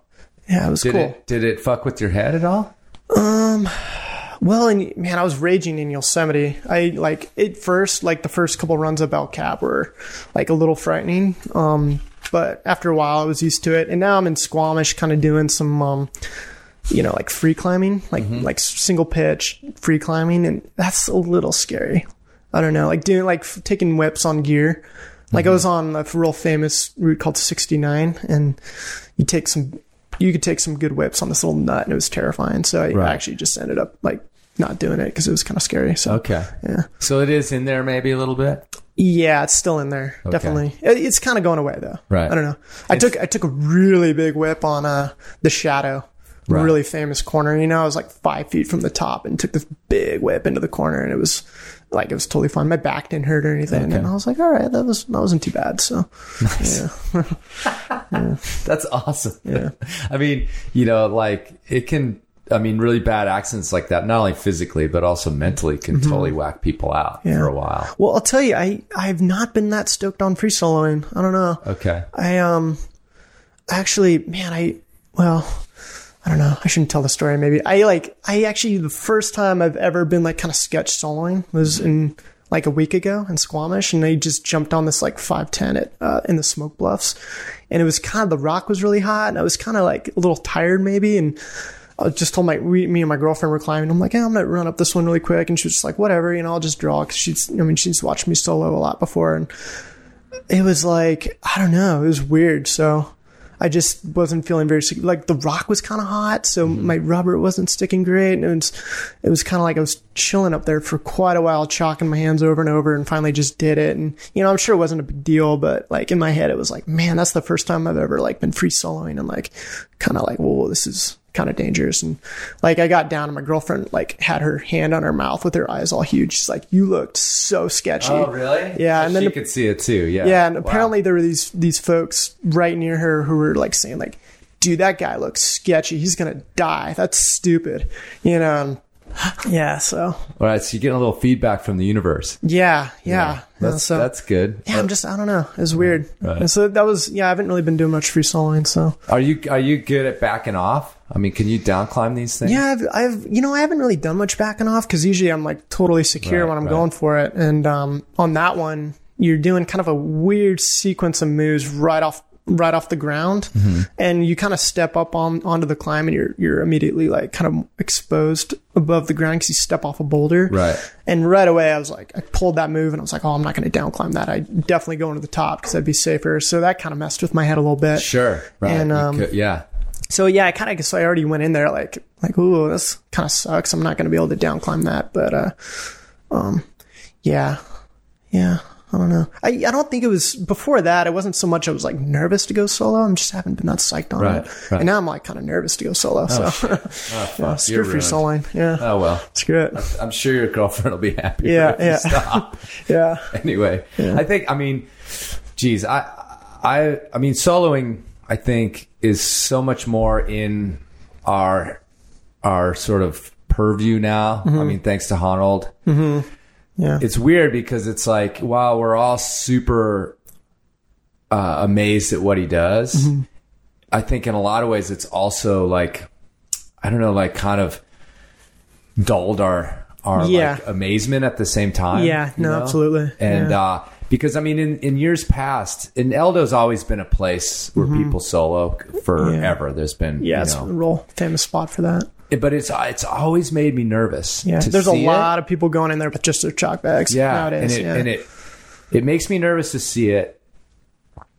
yeah, it was did cool. it did it fuck with your head at all? Um, well, and man, I was raging in Yosemite. I like it first, like the first couple runs of El Cap were like a little frightening. Um, but after a while, I was used to it, and now I'm in Squamish, kind of doing some, um, you know, like free climbing, like like single pitch free climbing, and that's a little scary. I don't know, like doing like f- taking whips on gear. Like I was on a real famous route called 69, and you take some, you could take some good whips on this little nut, and it was terrifying. So I Right. actually just ended up like not doing it because it was kind of scary. So Okay. yeah, So it is in there maybe a little bit. yeah, it's still in there. Definitely, It- it's kind of going away though. Right. I don't know. I took I took a really big whip on uh the shadow. Right. Really famous corner, you know. I was like five feet from the top and took this big whip into the corner, and it was like it was totally fine. My back didn't hurt or anything, Okay. and I was like, "All right, that was that wasn't too bad." So, yeah, That's awesome. Yeah. I mean, you know, like it can. I mean, really bad accidents like that, not only physically but also mentally, can totally whack people out Mm-hmm. Yeah. for a while. Well, I'll tell you, I I've not been that stoked on free soloing. I don't know. Okay. I um actually, man, I well, I don't know. I shouldn't tell the story. Maybe I like I actually the first time I've ever been like kind of sketch soloing was in like a week ago in Squamish, and I just jumped on this like five ten at uh, in the Smoke Bluffs, and it was kind of the rock was really hot, and I was kind of like a little tired maybe, and. I just told my we, me and my girlfriend were climbing. I'm like, yeah, I'm gonna run up this one really quick, and she was just like, whatever, you know, I'll just draw because she's, I mean, she's watched me solo a lot before, and it was like I don't know, it was weird. So I just wasn't feeling very like the rock was kind of hot, so mm-hmm. my rubber wasn't sticking great, and it was it was kind of like I was chilling up there for quite a while, chalking my hands over and over, and finally just did it. And you know, I'm sure it wasn't a big deal, but like in my head, it was like, man, that's the first time I've ever like been free soloing, and like kind of like, whoa, this is kind of dangerous. And like I got down, and my girlfriend like had her hand on her mouth with her eyes all huge. She's like, you looked so sketchy. Oh, really? Yeah, So and then she the- could see it too. Yeah. Yeah, and Wow. apparently there were these these folks right near her who were like saying like, "Dude, that guy looks sketchy. He's gonna die. That's stupid." You know. And, yeah. So All right. So you're getting a little feedback from the universe. yeah, yeah. That's so that's good. yeah, I'm just I don't know. It's weird. Right. And so that was yeah. I haven't really been doing much free soloing. So Are you are you good at backing off? I mean, can you down climb these things? yeah, I've, I've you know I haven't really done much backing off because usually I'm like totally secure Right, when I'm right. going for it. And um, on that one, you're doing kind of a weird sequence of moves right off right off the ground, Mm-hmm. and you kind of step up on onto the climb, and you're you're immediately like kind of exposed above the ground because you step off a boulder. Right. And right away, I was like, I pulled that move, and I was like, oh, I'm not going to down climb that. I definitely go into the top because that'd be safer. So that kind of messed with my head a little bit. Sure. Right. And, um, could- yeah. So yeah, I kind of guess I already went in there like like ooh this kind of sucks. I'm not going to be able to down climb that, but uh, um, yeah, yeah. I don't know. I I don't think it was before that. It wasn't so much I was like nervous to go solo. I'm just haven't been that psyched on Right, it. right. And now I'm like kind of nervous to go solo. so yeah, You're screw free soloing. Yeah, Oh well. screw it. I'm sure your girlfriend will be happy. Yeah, if yeah. Stop. Yeah, anyway, I think I mean, geez, I, I, I mean, soloing I think is so much more in our our sort of purview now. I mean, thanks to Honnold. yeah, It's weird because it's like, wow, we're all super uh, amazed at what he does. I think in a lot of ways, it's also like, I don't know, like kind of dulled our our Yeah. like amazement at the same time. Yeah, no, know? absolutely. And Yeah. uh, because I mean, in, in years past, and Eldo's always been a place where people solo forever. There's been, Mm-hmm. yeah. you It's know, a real famous spot for that. but it's it's always made me nervous. Yeah, there's a see it. lot of people going in there with just their chalk bags. Yeah, nowadays. and it yeah. and it it makes me nervous to see it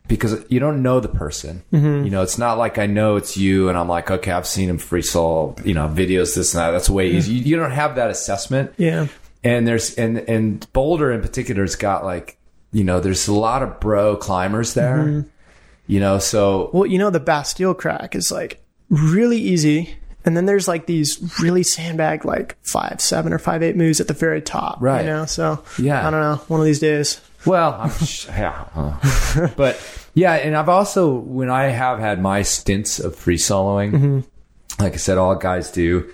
because you don't know the person. Mm-hmm. You know, it's not like I know it's you, and I'm like, okay, I've seen him free solo, you know, videos, this and that. That's way easy. You, you don't have that assessment. yeah, And there's and and Boulder in particular has got like, you know, there's a lot of bro climbers there. Mm-hmm. You know, so Well, you know, the Bastille crack is like really easy. And then there's like these really sandbag, like five, seven or five, eight moves at the very top. Right. You know, so Yeah. I don't know. One of these days. Well, I'm yeah, uh. but yeah, and I've also when I have had my stints of free soloing, Mm-hmm. like I said, all guys do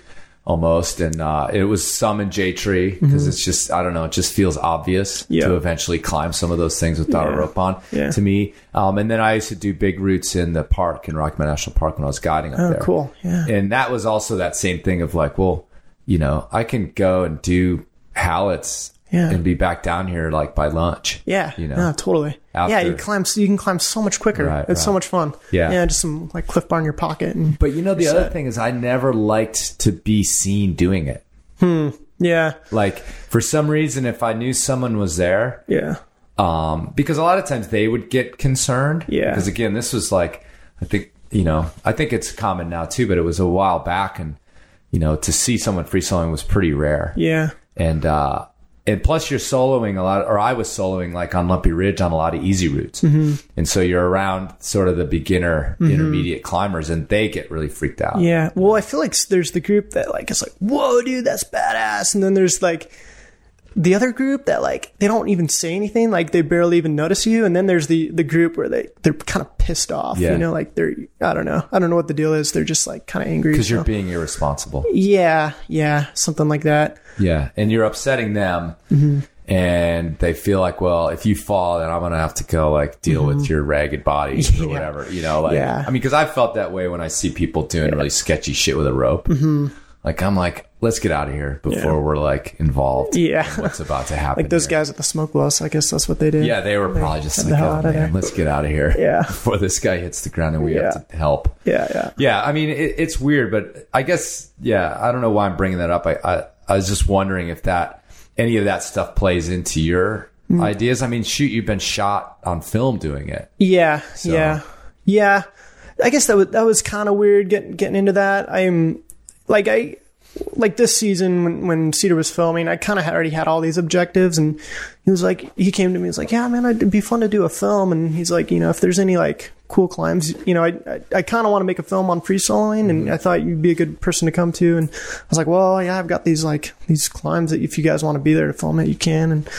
almost, and uh, it was some in J Tree because it's just I don't know, it just feels obvious Mm-hmm. Yeah. to eventually climb some of those things without a rope on Yeah. to me. Um, and then I used to do big routes in the park in Rocky Mountain National Park when I was guiding up Oh, there. cool. Yeah. And that was also that same thing of like, well, you know, I can go and do Halletts Yeah. and be back down here like by lunch. Yeah. You know. No, totally. After- yeah. You climb, you can climb so much quicker. Right, it's so much fun. Yeah. Yeah. Just some like cliff bar in your pocket. And But you know, the other set. thing is, I never liked to be seen doing it. Hmm. Yeah. Like for some reason, if I knew someone was there, Yeah. um, because a lot of times they would get concerned. Yeah. Because again, this was like, I think you know, I think it's common now too, but it was a while back, and you know, to see someone free soloing was pretty rare. Yeah. And uh, and plus you're soloing a lot, or I was soloing like on Lumpy Ridge on a lot of easy routes, Mm-hmm. and so you're around sort of the beginner, intermediate climbers, and they get really freaked out. Yeah. Well, I feel like there's the group that like is like, "Whoa, dude, that's badass," and then there's like the other group that like they don't even say anything, like they barely even notice you, and then there's the the group where they they're kind of pissed off. Yeah. You know, like they're I don't know, I don't know what the deal is. They're just like kind of angry Because you're being irresponsible. yeah, yeah, something like that. Yeah, and you're upsetting them, Mm-hmm. and they feel like, well, if you fall, then I'm gonna have to go like deal with your ragged body or Mm-hmm. Whatever. You know, like Yeah. I mean, because I felt that way when I see people doing really sketchy shit with a rope. Mm-hmm. Like I'm like, let's get out of here before Yeah. we're like involved. Yeah. in what's about to happen? Like those here. guys at the Smoke Bluffs, I guess that's what they did. Yeah, they were probably just like, oh, man, let's get out of here. Yeah. before this guy hits the ground and we Yeah. have to help. yeah, yeah. Yeah, I mean it, it's weird, but I guess yeah, I don't know why I'm bringing that up. I, I I was just wondering if that any of that stuff plays into your Mm. ideas. I mean, shoot, you've been shot on film doing it. Yeah, yeah, yeah. I guess that was that was kind of weird getting getting into that. I'm like I like this season when when Cedar was filming, I kind of already had all these objectives, and he was like, he came to me, he was like, yeah, man, it'd be fun to do a film, and he's like, you know, if there's any like cool climbs, you know, I I, I kind of want to make a film on free soloing, and mm-hmm. I thought you'd be a good person to come to, and I was like, well, yeah, I've got these like these climbs that if you guys want to be there to film it, you can, and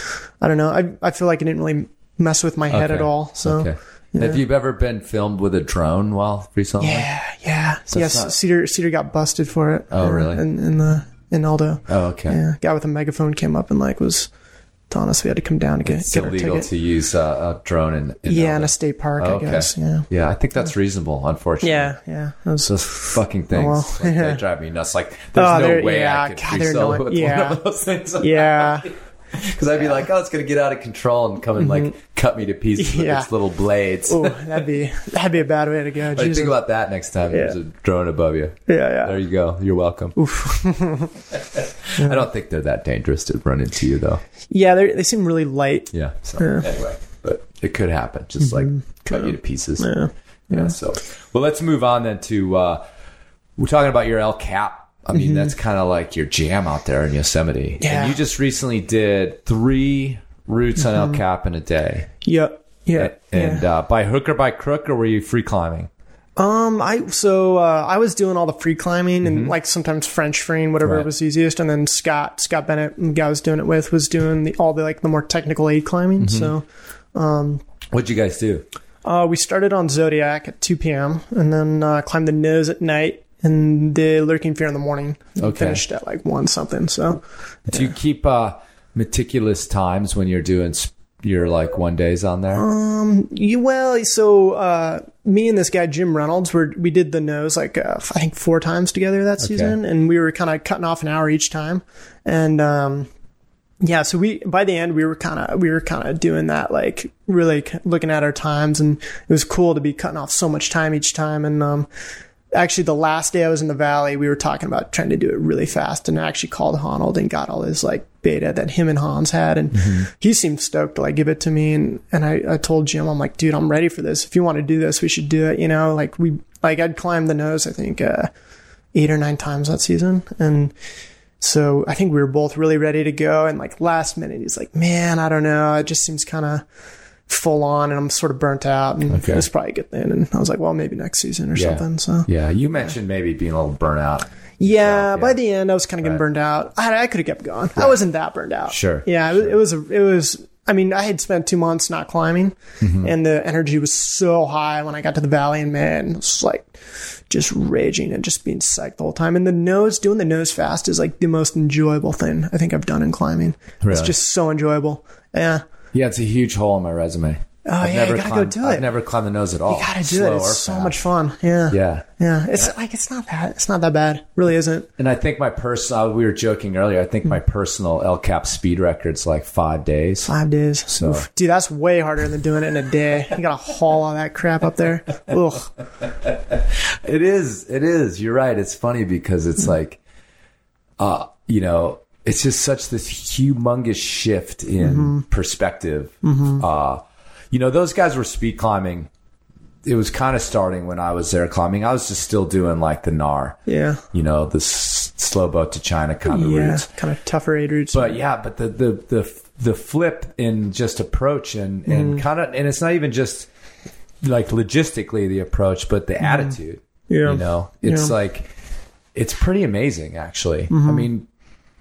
I don't know, I I feel like it didn't really mess with my head Okay. at all, so. okay. Have you ever been filmed with a drone while recently? Yeah, yeah. yes, not- Cedar Cedar got busted for it. Oh, uh, really? In, in the in Eldo. Oh, okay. Yeah, guy with a megaphone came up and like was telling us we had to come down to get It's get our illegal to use uh, a drone in, in yeah, in a state park, Oh, I guess. Yeah. Yeah, I think that's reasonable. Unfortunately. Yeah, yeah. Those fucking things, Oh, well, yeah. they drive me nuts. Like, there's Oh, no way yeah, I could God, free solo with Yeah. one of those things. yeah. Because I'd be like, oh, it's going to get out of control and come and like cut me to pieces with Mm-hmm. Its little blades. Oh, that'd be that'd be a bad way to go. Like, think about that next time there's a drone above you. yeah, yeah. There you go. You're welcome. I don't think they're that dangerous to run into you, though. Yeah, they they seem really light. Yeah. So anyway, but it could happen. Just like cut you to pieces. Mm-hmm. Yeah. Yeah. So, well, let's move on then to uh, we're talking about your El Cap. I mean, that's kind of like your jam out there in Yosemite. Mm-hmm. Yeah. And you just recently did three routes on El Cap in a day. Yep. Yeah. And yeah. uh, by hook or by crook, or were you free climbing? Um, I so uh, I was doing all the free climbing Mm-hmm. and like sometimes French freeing, whatever Right. was easiest, and then Scott Scott Bennett, the guy I was doing it with, was doing the all the like the more technical aid climbing. Mm-hmm. So What'd you guys do? uh, we started on Zodiac at two p.m. and then uh, climbed the nose at night and the Lurking Fear in the morning. Okay. Finished at like one something. So Do you keep uh, meticulous times when you're doing your like one days on there? Um, you, well, so uh, me and this guy Jim Reynolds were we did the nose like uh, I think four times together that season, and we were kind of cutting off an hour each time, and um, yeah, so we by the end we were kind of we were kind of doing that like really looking at our times, and it was cool to be cutting off so much time each time, and um. Actually, the last day I was in the valley, we were talking about trying to do it really fast, and I actually called Honnold and got all his like beta that him and Hans had, and he seemed stoked to like give it to me, and and I, I told Jim, I'm like, dude, I'm ready for this. If you want to do this, we should do it. You know, like we like I'd climbed the nose, I think uh, eight or nine times that season, and so I think we were both really ready to go. And like last minute, he's like, man, I don't know, it just seems kind of full on, and I'm sort of burnt out, and Okay. it's probably a good thing. And I was like, well, maybe next season or Yeah. something. So Yeah, you mentioned maybe being a little burnt out. yeah, yeah. by the end, I was kind of getting Right. burned out. I, I could have kept going. I wasn't that burned out. Sure, Yeah, it, was- it was. A, it was. I mean, I had spent two months not climbing, Mm-hmm. and the energy was so high when I got to the valley, and man, it was like just raging and just being psyched the whole time. And the nose, doing the nose fast, is like the most enjoyable thing I think I've done in climbing. It's just so enjoyable. Yeah. Yeah, it's a huge hole in my resume. Oh yeah, you gotta go do it. I've never climbed the nose at all. You gotta do slow it. It's so fast. much fun. Yeah. Yeah. Yeah. It's like it's not that. It's not that bad. Really isn't. And I think my personal, uh, we were joking earlier, I think hmm. my personal El Cap speed record's like five days. Five days. So- Oof. Dude, that's way harder than doing it in a day. You gotta haul all that crap up there. Ugh. It is. It is. You're right. It's funny because it's hmm. like, uh, you know, it's just such this humongous shift in mm-hmm. perspective. Mm-hmm. Uh, you know, those guys were speed climbing it was kind of starting when I was there climbing. I was just still doing like the NAR, Yeah. you know, the s- slow boat to China kind of Yeah. routes. Kind of tougher aid routes. But yeah, but the the the the flip in just approach and and mm-hmm. kind of and it's not even just like logistically the approach, but the attitude. Yeah. You know, it's Yeah. like it's pretty amazing actually. I mean,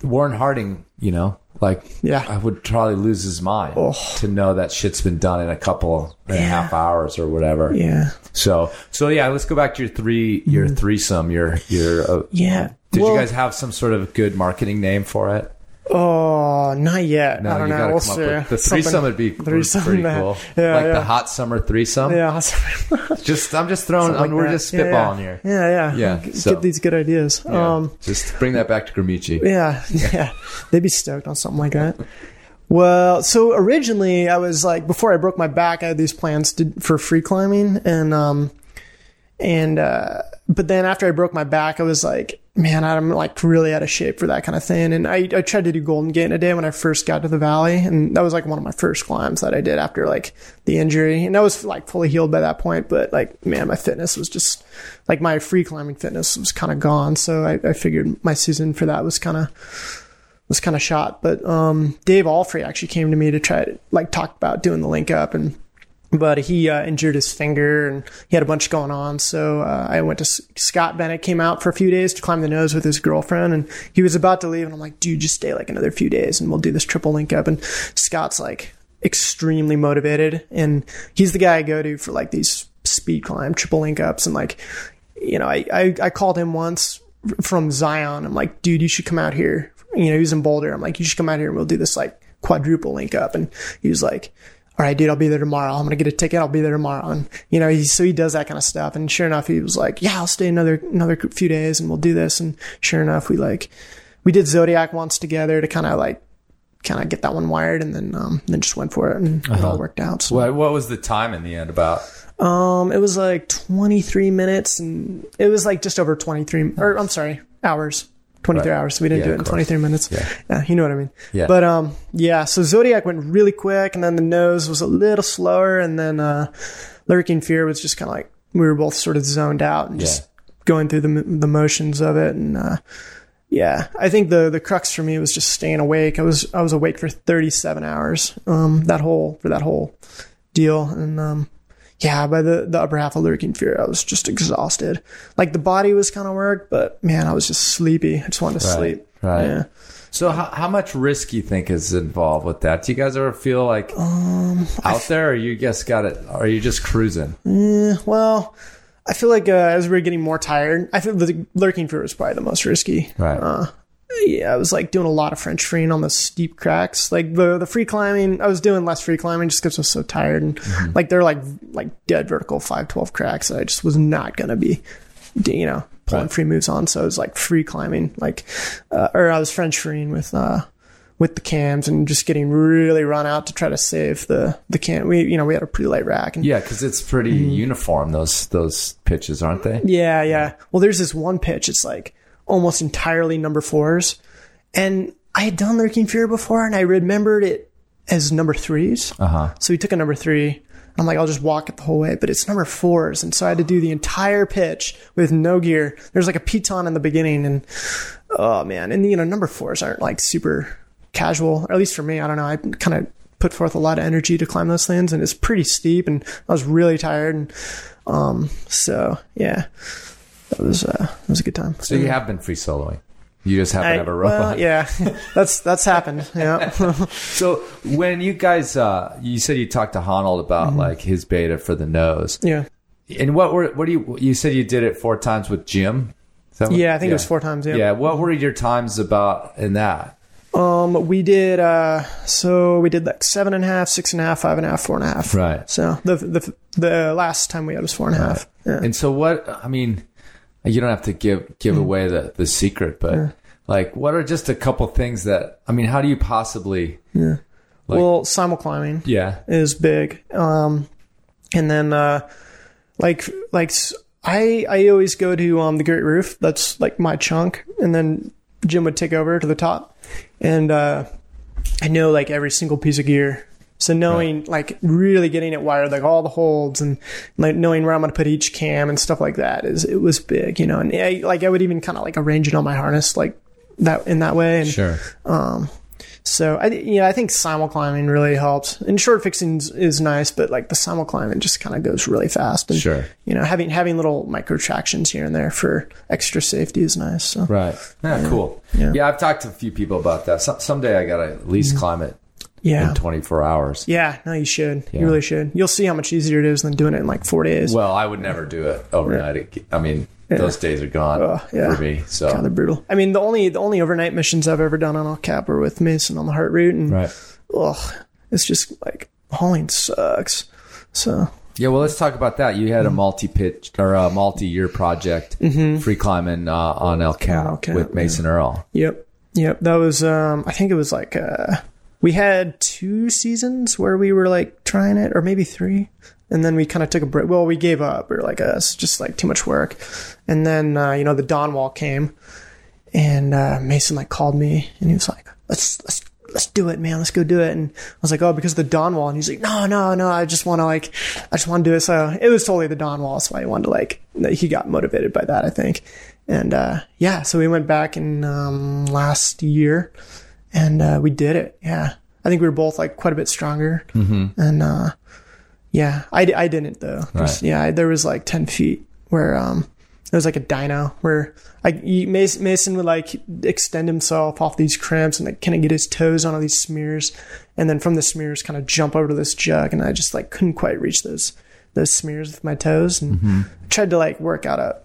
Warren Harding, you know, like Yeah. I would probably lose his mind Oh. to know that shit's been done in a couple and a half hours or whatever. yeah. So so yeah, let's go back to your three your threesome. Your your uh, Yeah. Did Well- you guys have some sort of good marketing name for it? Oh, not yet. No, I don't you know. We'll see. the Something- threesome would be threesome, pretty yeah. cool. Yeah, like yeah. the hot summer threesome. Yeah. Just I'm just throwing. Like we're that. just spitballing yeah. here. Yeah, yeah. Yeah, so- Get these good ideas. Yeah. Um, just bring that back to Gramicci. yeah, yeah. They'd be stoked on something like that. Well, so originally I was like, before I broke my back, I had these plans to, for free climbing, and um, and uh, but then after I broke my back, I was like, man, I'm like really out of shape for that kind of thing. And I, I tried to do Golden Gate in a day when I first got to the valley, and that was like one of my first climbs that I did after like the injury, and I was like fully healed by that point. But like, man, my fitness was just like my free climbing fitness was kind of gone. So I, I figured my season for that was kind of was kind of shot. But um, Dave Allfrey actually came to me to try to like talk about doing the link up and. But he uh, injured his finger and he had a bunch going on. So uh, I went to S- Scott Bennett, came out for a few days to climb the nose with his girlfriend. And he was about to leave. And I'm like, dude, just stay like another few days and we'll do this triple link up. And Scott's like extremely motivated. And he's the guy I go to for like these speed climb, triple link ups. And like, you know, I, I, I called him once from Zion. I'm like, dude, you should come out here. You know, he was in Boulder. I'm like, you should come out here and we'll do this like quadruple link up. And he was like, all right, dude, I'll be there tomorrow. I'm going to get a ticket. I'll be there tomorrow. And, you know, he, so he does that kind of stuff. And sure enough, he was like, yeah, I'll stay another, another few days and we'll do this. And sure enough, we like, we did Zodiac once together to kind of like, kind of get that one wired and then, um, then just went for it and it all worked out. So, What what was the time in the end about? um, it was like 23 minutes and it was like just over 23, or I'm sorry, hours. 23 Right. hours. So we didn't Yeah, do it in course. 23 minutes. Yeah. Yeah. You know what I mean? Yeah. But, um, yeah. So Zodiac went really quick and then the nose was a little slower. And then, uh, Lurking Fear was just kind of like, we were both sort of zoned out and just going through the, the motions of it. And, uh, yeah, I think the, the crux for me was just staying awake. I was, I was awake for 37 hours, um, that whole, for that whole deal. And, um, yeah, by the, the upper half of Lurking Fear, I was just exhausted. Like the body was kind of work, but man, I was just sleepy. I just wanted to Right, sleep. right. Yeah. So how, how much risk you think is involved with that? Do you guys ever feel like Um, out there, or you just got it? Or are you just cruising? Well, I feel like uh, as we are getting more tired, I feel the lurking fear was probably the most risky. Right. Uh, yeah, I was like doing a lot of French freeing on the steep cracks. Like the the free climbing, I was doing less free climbing just because I was so tired. And Mm-hmm. like they're like like dead vertical five twelve cracks. that I just was not gonna be, you know, pulling Right. free moves on. So it was like free climbing, like, uh, or I was French freeing with uh with the cams and just getting really run out to try to save the the cam. We you know we had a pretty light rack and Yeah, because it's pretty Mm-hmm. uniform. Those those pitches, aren't they? Yeah, yeah. Well, there's this one pitch. It's like almost entirely number fours, and I had done Lurking Fear before, and I remembered it as number threes. Uh huh. So we took a number three. I'm like, I'll just walk it the whole way, but it's number fours, and so I had to do the entire pitch with no gear. There's like a piton in the beginning, and oh man, and you know, number fours aren't like super casual, or at least for me. I don't know. I kind of put forth a lot of energy to climb those things, and it's pretty steep, and I was really tired, and um, so yeah, that was uh, that was a good time. So you have been free soloing. You just I- to have a rope well, yeah, that's that's happened. Yeah. So when you guys, uh, you said you talked to Honnold about Mm-hmm. like his beta for the nose, yeah. and what were what do you? You said you did it four times with Jim. What- Yeah, I think it was four times. Yeah. Yeah. What were your times about in that? Um, we did uh, so we did like seven and a half, six and a half, five and a half, four and a half. Right. So the the the last time we had was four and a half. Yeah. And so what? I mean, you don't have to give give Mm. away the the secret, but like, what are just a couple things that? I mean, how do you possibly? like- well, simul climbing Yeah. is big. Um, and then uh, like like I I always go to um the Great Roof. That's like my chunk, and then Jim would take over to the top, and uh, I know like every single piece of gear So knowing like really getting it wired, like all the holds and like knowing where I'm going to put each cam and stuff like that is it was big, you know. And I, like I would even kind of like arrange it on my harness like that in that way. And Sure. Um, so I, yeah, I think simul climbing really helps. And short fixing is- nice, but like the simul climbing just kind of goes really fast. And, Sure. You know, having having little micro tractions here and there for extra safety is nice. So Right. Yeah, cool. Yeah. Yeah. I've talked to a few people about that. Some, someday I got to at least mm-hmm. climb it yeah, in 24 hours. yeah. No, you should. Yeah. You really should. You'll see how much easier it is than doing it in like four days. Well, I would never do it overnight. I mean, those days are gone Oh, yeah. for me. So, God, they're brutal. I mean, the only the only overnight missions I've ever done on El Cap were with Mason on the Heart Route, and right. ugh, it's just like hauling sucks. So Yeah, well, let's talk about that. You Mm-hmm. had a multi-pitch or a multi-year project, free climbing uh, on El Cap El Cap, with Mason Earle. Yep. Yep. That was um I think it was like uh we had two seasons where we were like trying it or maybe three. And then we kind of took a break. Well, we gave up. We were like, uh, it's just like too much work. And then, uh, you know, the Dawn Wall came and, uh, Mason like called me and he was like, let's, let's, let's do it, man. Let's go do it. And I was like, oh, because of the Dawn Wall. And he's like, no, no, no. I just want to like, I just want to do it. So it was totally the Dawn Wall. Why he wanted to like, he got motivated by that, I think. And, uh, yeah, so we went back in, um, last year and, uh, we did it. Yeah. I think we were both like quite a bit stronger. Mm-hmm. And, uh, yeah, I, I didn't though. Right. Yeah, I, there was like 10 feet where, um, there was like a dyno where I, Mason, would like extend himself off these crimps and like kind of get his toes on all these smears. And then from the smears kind of jump over to this jug. And I just like couldn't quite reach those, those smears with my toes and tried to like work out a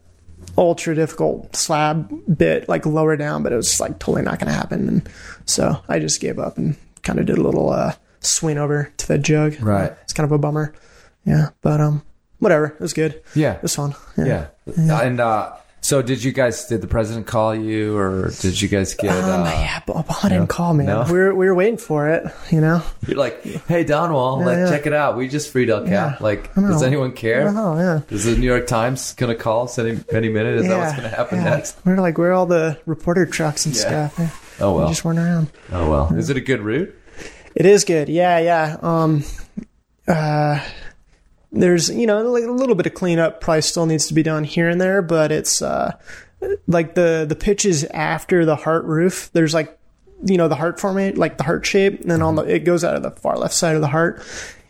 ultra difficult slab bit like lower down, but it was like totally not going to happen. And so I just gave up and kind of did a little, uh, swing over to the jug. Right. It's kind of a bummer. Yeah. But, um, whatever. It was good. Yeah. It was fun. Yeah. And uh, so, did you guys? Did the president call you, or did you guys get? Um, uh, yeah, Obama didn't call me. No? We were we were waiting for it, you know. You're like, hey, Dawn Wall, like, yeah. check it out. We just freed El Cap. Yeah. Like, does anyone care? Oh yeah. Is the New York Times gonna call us any any minute? Is that what's gonna happen yeah. next? We're like, where are all the reporter trucks and Yeah. stuff? Yeah. Oh We well. just weren't around. Oh well. Is it a good route? It is good. Yeah, yeah. Um, uh, there's you know like a little bit of cleanup probably still needs to be done here and there, but it's uh like the the pitches after the heart roof. There's like you know the heart formate like the heart shape, and then on the it goes out of the far left side of the heart.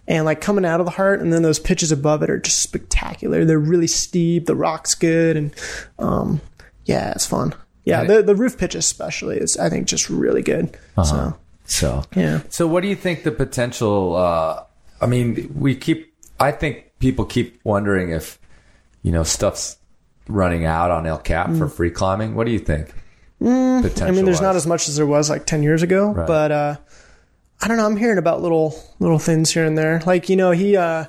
And like coming out of the heart, and then those pitches above it are just spectacular. They're really steep. The rock's good, and um, yeah, it's fun. Yeah, And the the roof pitch especially is I think just really good. So So yeah. So, what do you think the potential? Uh, I mean, we keep. I think people keep wondering if you know stuff's running out on El Cap for free climbing. What do you think? Mm. I mean, there's not as much as there was like ten years ago, Right. but uh, I don't know. I'm hearing about little little things here and there. Like you know, he, uh,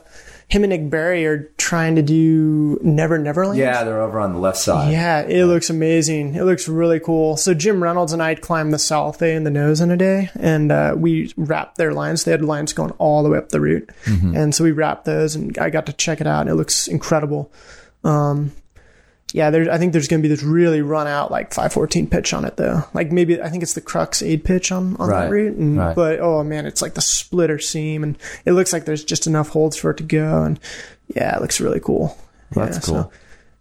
him and Nik Berry are trying to do Never Neverland. Yeah, they're over on the left side. Yeah, it looks amazing. It looks really cool. So Jim Reynolds and I climbed the Salathé and the Nose in a day, and uh, we wrapped their lines. They had lines going all the way up the route, and so we wrapped those, and I got to check it out, and it looks incredible. Um, yeah, there. I think there's going to be this really run out like 514 pitch on it though. Like maybe I think it's the Crux aid pitch on on Right, that route, and, right. but oh man, it's like the splitter seam, and it looks like there's just enough holds for it to go, and yeah, it looks really cool. That's Yeah, cool. so-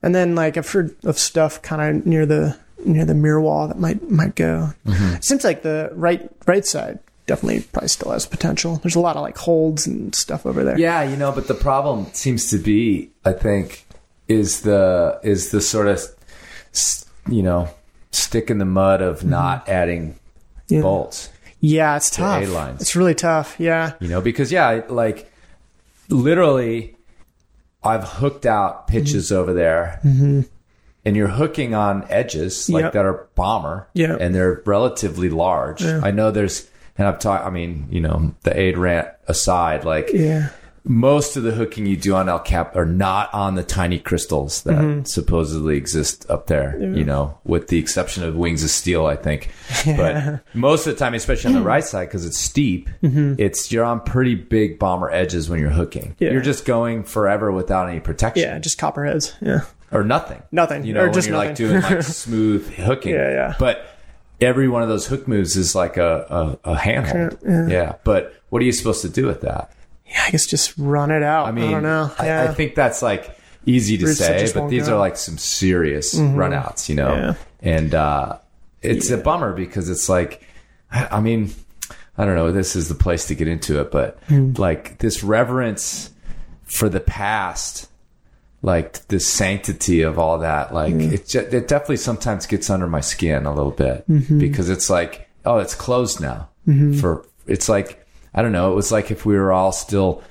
and then like I've heard of stuff kind of near the near the mirror wall that might might go. Mm-hmm. It seems like the right right side definitely probably still has potential. There's a lot of like holds and stuff over there. Yeah, you know, but the problem seems to be, I think, is the is the sort of you know stick in the mud of mm-hmm. not adding Yeah. bolts. Yeah, it's tough. A-lines. It's really tough. Yeah. You know, because yeah, like literally, I've hooked out mm-hmm. pitches over there, mm-hmm. and you're hooking on edges like Yep. that are bomber, yeah, and they're relatively large. Yeah. I know there's, and I've talked. I mean, you know, the aid rant aside, like Yeah. Most of the hooking you do on El Cap are not on the tiny crystals that Mm-hmm. supposedly exist up there, you know, with the exception of Wings of Steel, I think. But most of the time, especially on the right side, because it's steep, it's you're on pretty big bomber edges when you're hooking. Mm-hmm. Yeah. You're just going forever without any protection Yeah, just copperheads. Yeah. or nothing. Nothing. You know, Or when just you're like doing like smooth hooking. Yeah, yeah. But every one of those hook moves is like a a, a handhold. Yeah. Yeah. but what are you supposed to do with that? Yeah, I guess just run it out. I mean, I don't know. I, Yeah. I think that's like easy to Roots say, but these go. Mm-hmm. are like some serious runouts, you know. Yeah. And uh, it's a bummer because it's like, I I mean, I don't know. This is the place to get into it, but Hmm. like this reverence for the past, like the sanctity of all that, like Hmm. it, ju- it definitely sometimes gets under my skin a little bit Mm-hmm. because it's like, oh, it's closed now. For it's like I don't know. It was like if we were all still,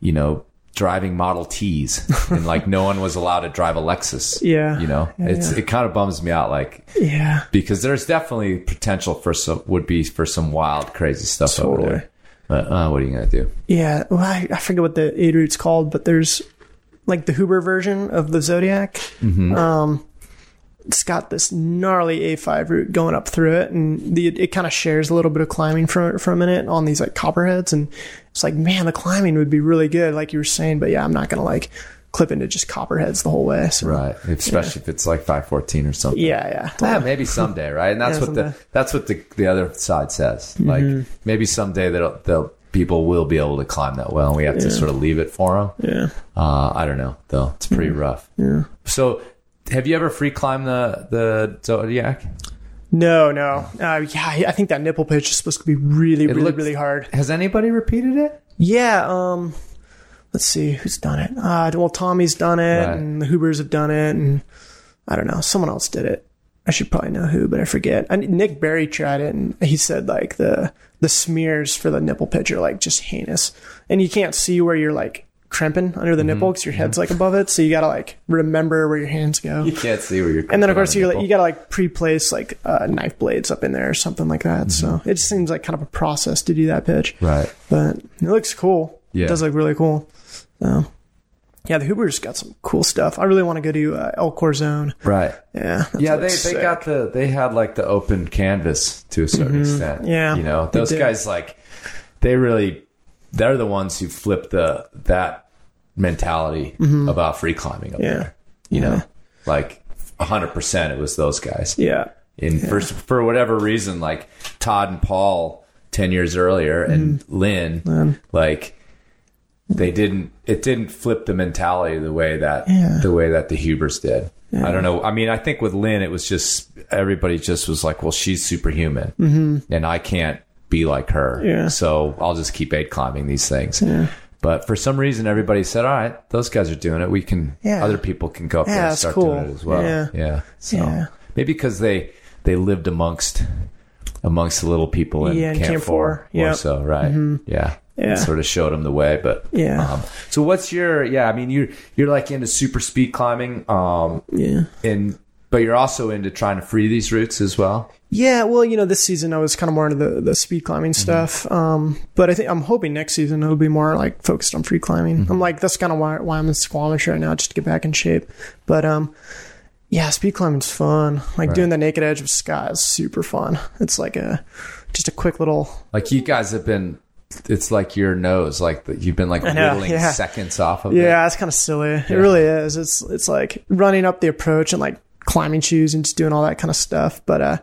you know. Driving Model Ts and like no one was allowed to drive a Lexus. Yeah. you know, Yeah, it's yeah. it kind of bums me out. Like yeah. because there's definitely potential for some would be for some wild crazy stuff over there. But uh, what are you gonna do? Yeah, well, I, I forget what the aid route's called, but there's like the Huber version of the Zodiac. Mm-hmm. Um, it's got this gnarly A5 route going up through it, and the it kind of shares a little bit of climbing for for a minute on these like copperheads, and it's like, man, the climbing would be really good, like you were saying, but yeah, I'm not gonna like clip into just copperheads the whole way. So Right, especially if it's like five fourteen or something. yeah, yeah, Yeah, maybe someday, right? And that's Yeah, what someday. Mm-hmm. the that's what the the other side says. Like maybe someday they'll they'll people will be able to climb that well, and we have to sort of leave it for them. yeah. Uh, I don't know though; it's pretty rough. Yeah. So, have you ever free climbed the the Zodiac? No, no. Uh, yeah, I I think that nipple pitch is supposed to be really, really, looked- really hard. Has anybody repeated it? Yeah, um let's see who's done it. Uh well Tommy's done it Right. and the Hubers have done it and I don't know, someone else did it. I should probably know who, but I forget. And Nik Berry tried it and he said like the the smears for the nipple pitch are like just heinous. And you can't see where you're like crimping under the nipple because your head's like above it, so you got to like remember where your hands go. You can't see where you're. And then of course you like, you gotta like pre-place like uh, knife blades up in there or something like that. So it just seems like kind of a process to do that pitch Mm-hmm. Right. but it looks cool. Yeah. It does look really cool. So, yeah, the Huber's got some cool stuff. I really want to go to uh, El Corazón. Right. Yeah. Yeah, they, looks they got the they had like the open canvas to a certain extent. Mm-hmm. Yeah, you know those guys like they really they're the ones who flip the that mentality about free climbing up Mm-hmm. Yeah. there. You know, like hundred percent, it was those guys. Yeah. And for for whatever reason, like Todd and Paul ten years earlier, and Mm-hmm. Lynn, like they didn't. It didn't flip the mentality the way that Yeah. the way that the Hubers did. I don't know. I mean, I think with Lynn, it was just everybody just was like, "Well, she's superhuman, mm-hmm. and I can't be like her, Yeah. so I'll just keep aid climbing these things." But for some reason, everybody said, "All right, those guys are doing it. We can. Yeah. Other people can go up Yeah, there and start cool. doing it as well." Yeah. yeah. So Yeah. maybe because they they lived amongst amongst the little people in Yeah, Camp, Camp Four. Yep. or so, right? Yeah. Yeah. It sort of showed them the way, but Yeah. Um, so what's your yeah? I mean, you you're like into super speed climbing, um, Yeah. and but you're also into trying to free these routes as well. Yeah, well, you know, this season I was kind of more into the, the speed climbing Mm-hmm. stuff. Um, but I think I'm hoping next season it'll be more like focused on free climbing. Mm-hmm. I'm like, that's kind of why, why I'm in Squamish right now, just to get back in shape. But, um, yeah, speed climbing's fun. Like doing the naked edge of sky is super fun. It's like a, just a quick little, Like you guys have been, it's like your nose, like you've been like whittling yeah. seconds off of it. yeah, it's kind of silly. It really is. It's, it's like running up the approach and like climbing shoes and just doing all that kind of stuff. But, uh,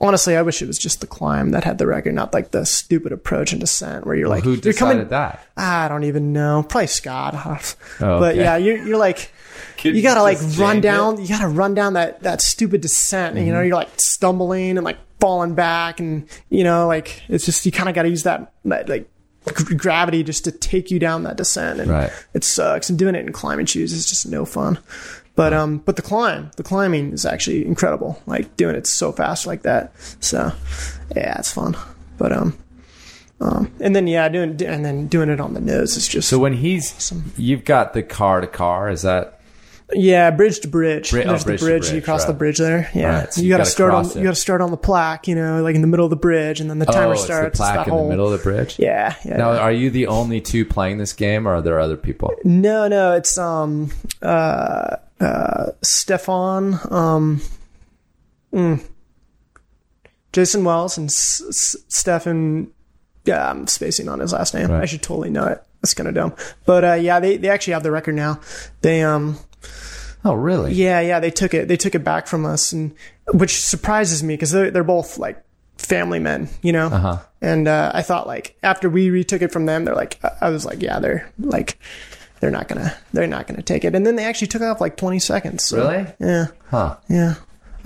honestly, I wish it was just the climb that had the record, not like the stupid approach and descent where you're like, Who you're decided coming, that? I don't even know. Probably Scott. Oh, but okay. yeah, you're you're like Could you gotta like run change down. You gotta run down that that stupid descent. And, you know, Mm-hmm. you're like stumbling and like falling back, and you know, like it's just you kind of gotta use that, that like gr- gravity just to take you down that descent. And Right. it sucks. And doing it in climbing shoes is just no fun. But um, but the climb, the climbing is actually incredible. Like doing it so fast like that. So yeah, it's fun. But um. Um, and then yeah, doing and then doing it on the nose is just So when he's, you've got the car to car. Is that Yeah, bridge to bridge. Bri- oh, bridge the bridge. bridge, you cross the bridge there. Yeah, Right, so you, you got to start on. it. You got to start on the plaque. You know, like in the middle of the bridge, and then the timer oh, starts. the plaque in whole, the middle of the bridge? Yeah, yeah. Now, are you the only two playing this game, or are there other people? no, no, it's um, uh, uh, Stefan, um, mm, Jason Wells, and S- S- Stefan. Yeah, I'm spacing on his last name. Right. I should totally know it. That's kind of dumb. But uh, yeah, they they actually have the record now. They um. Oh, really? Yeah, yeah, they took it. They took it back from us, and which surprises me because they're they're both like family men, you know. Uh-huh. And uh, I thought like after we retook it from them, they're like, I was like, yeah, they're like, they're not gonna, they're not gonna take it. And then they actually took off like twenty seconds. so- Really? Yeah, Huh. yeah.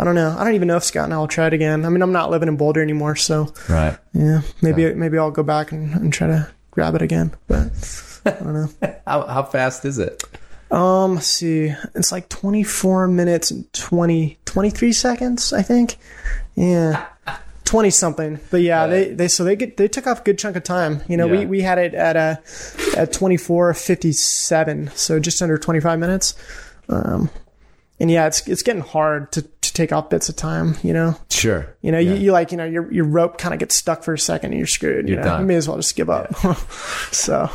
I don't know. I don't even know if Scott and I will try it again. I mean, I'm not living in Boulder anymore, so Right. yeah, maybe maybe I'll go back and, and try to grab it again. But I don't know. How, how fast is it? Um, let's see. It's like 24 minutes and 20, 23 seconds, I think. Yeah. 20 something. But yeah, they, they, so they get, they took off a good chunk of time. You know, Yeah. we, we had it at, uh, at 24.57. So just under 25 minutes. Um, and yeah, it's, it's getting hard to, to take off bits of time, you know? Sure. You know, Yeah. you, you like, you know, your, your rope kind of gets stuck for a second and you're screwed. You You're know, done. you may as well just give up. so,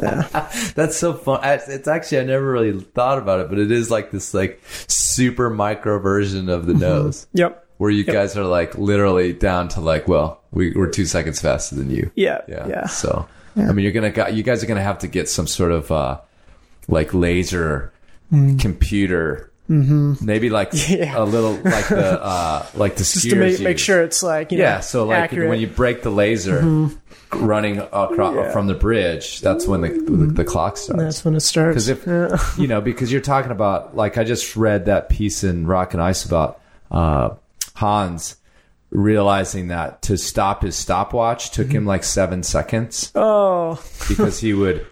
Yeah. That's so fun. It's actually I never really thought about it, but it is like this like super micro version of the nose, yep. Where you guys are like literally down to like, well, we, we're two seconds faster than you. Yeah. Yeah. Yeah. So I mean, you're gonna you guys are gonna have to get some sort of uh like laser computer. Mm-hmm. Maybe like Yeah. a little like the uh like the Just to make, make sure it's like, you know, Yeah, so like accurate. Mm-hmm. when you break the laser running across Yeah. from the bridge, that's when the the, the clock starts. That's when it starts. Because if Yeah. you know, because you're talking about like I just read that piece in Rock and Ice about uh, Hans realizing that to stop his stopwatch took him like seven seconds oh, because he would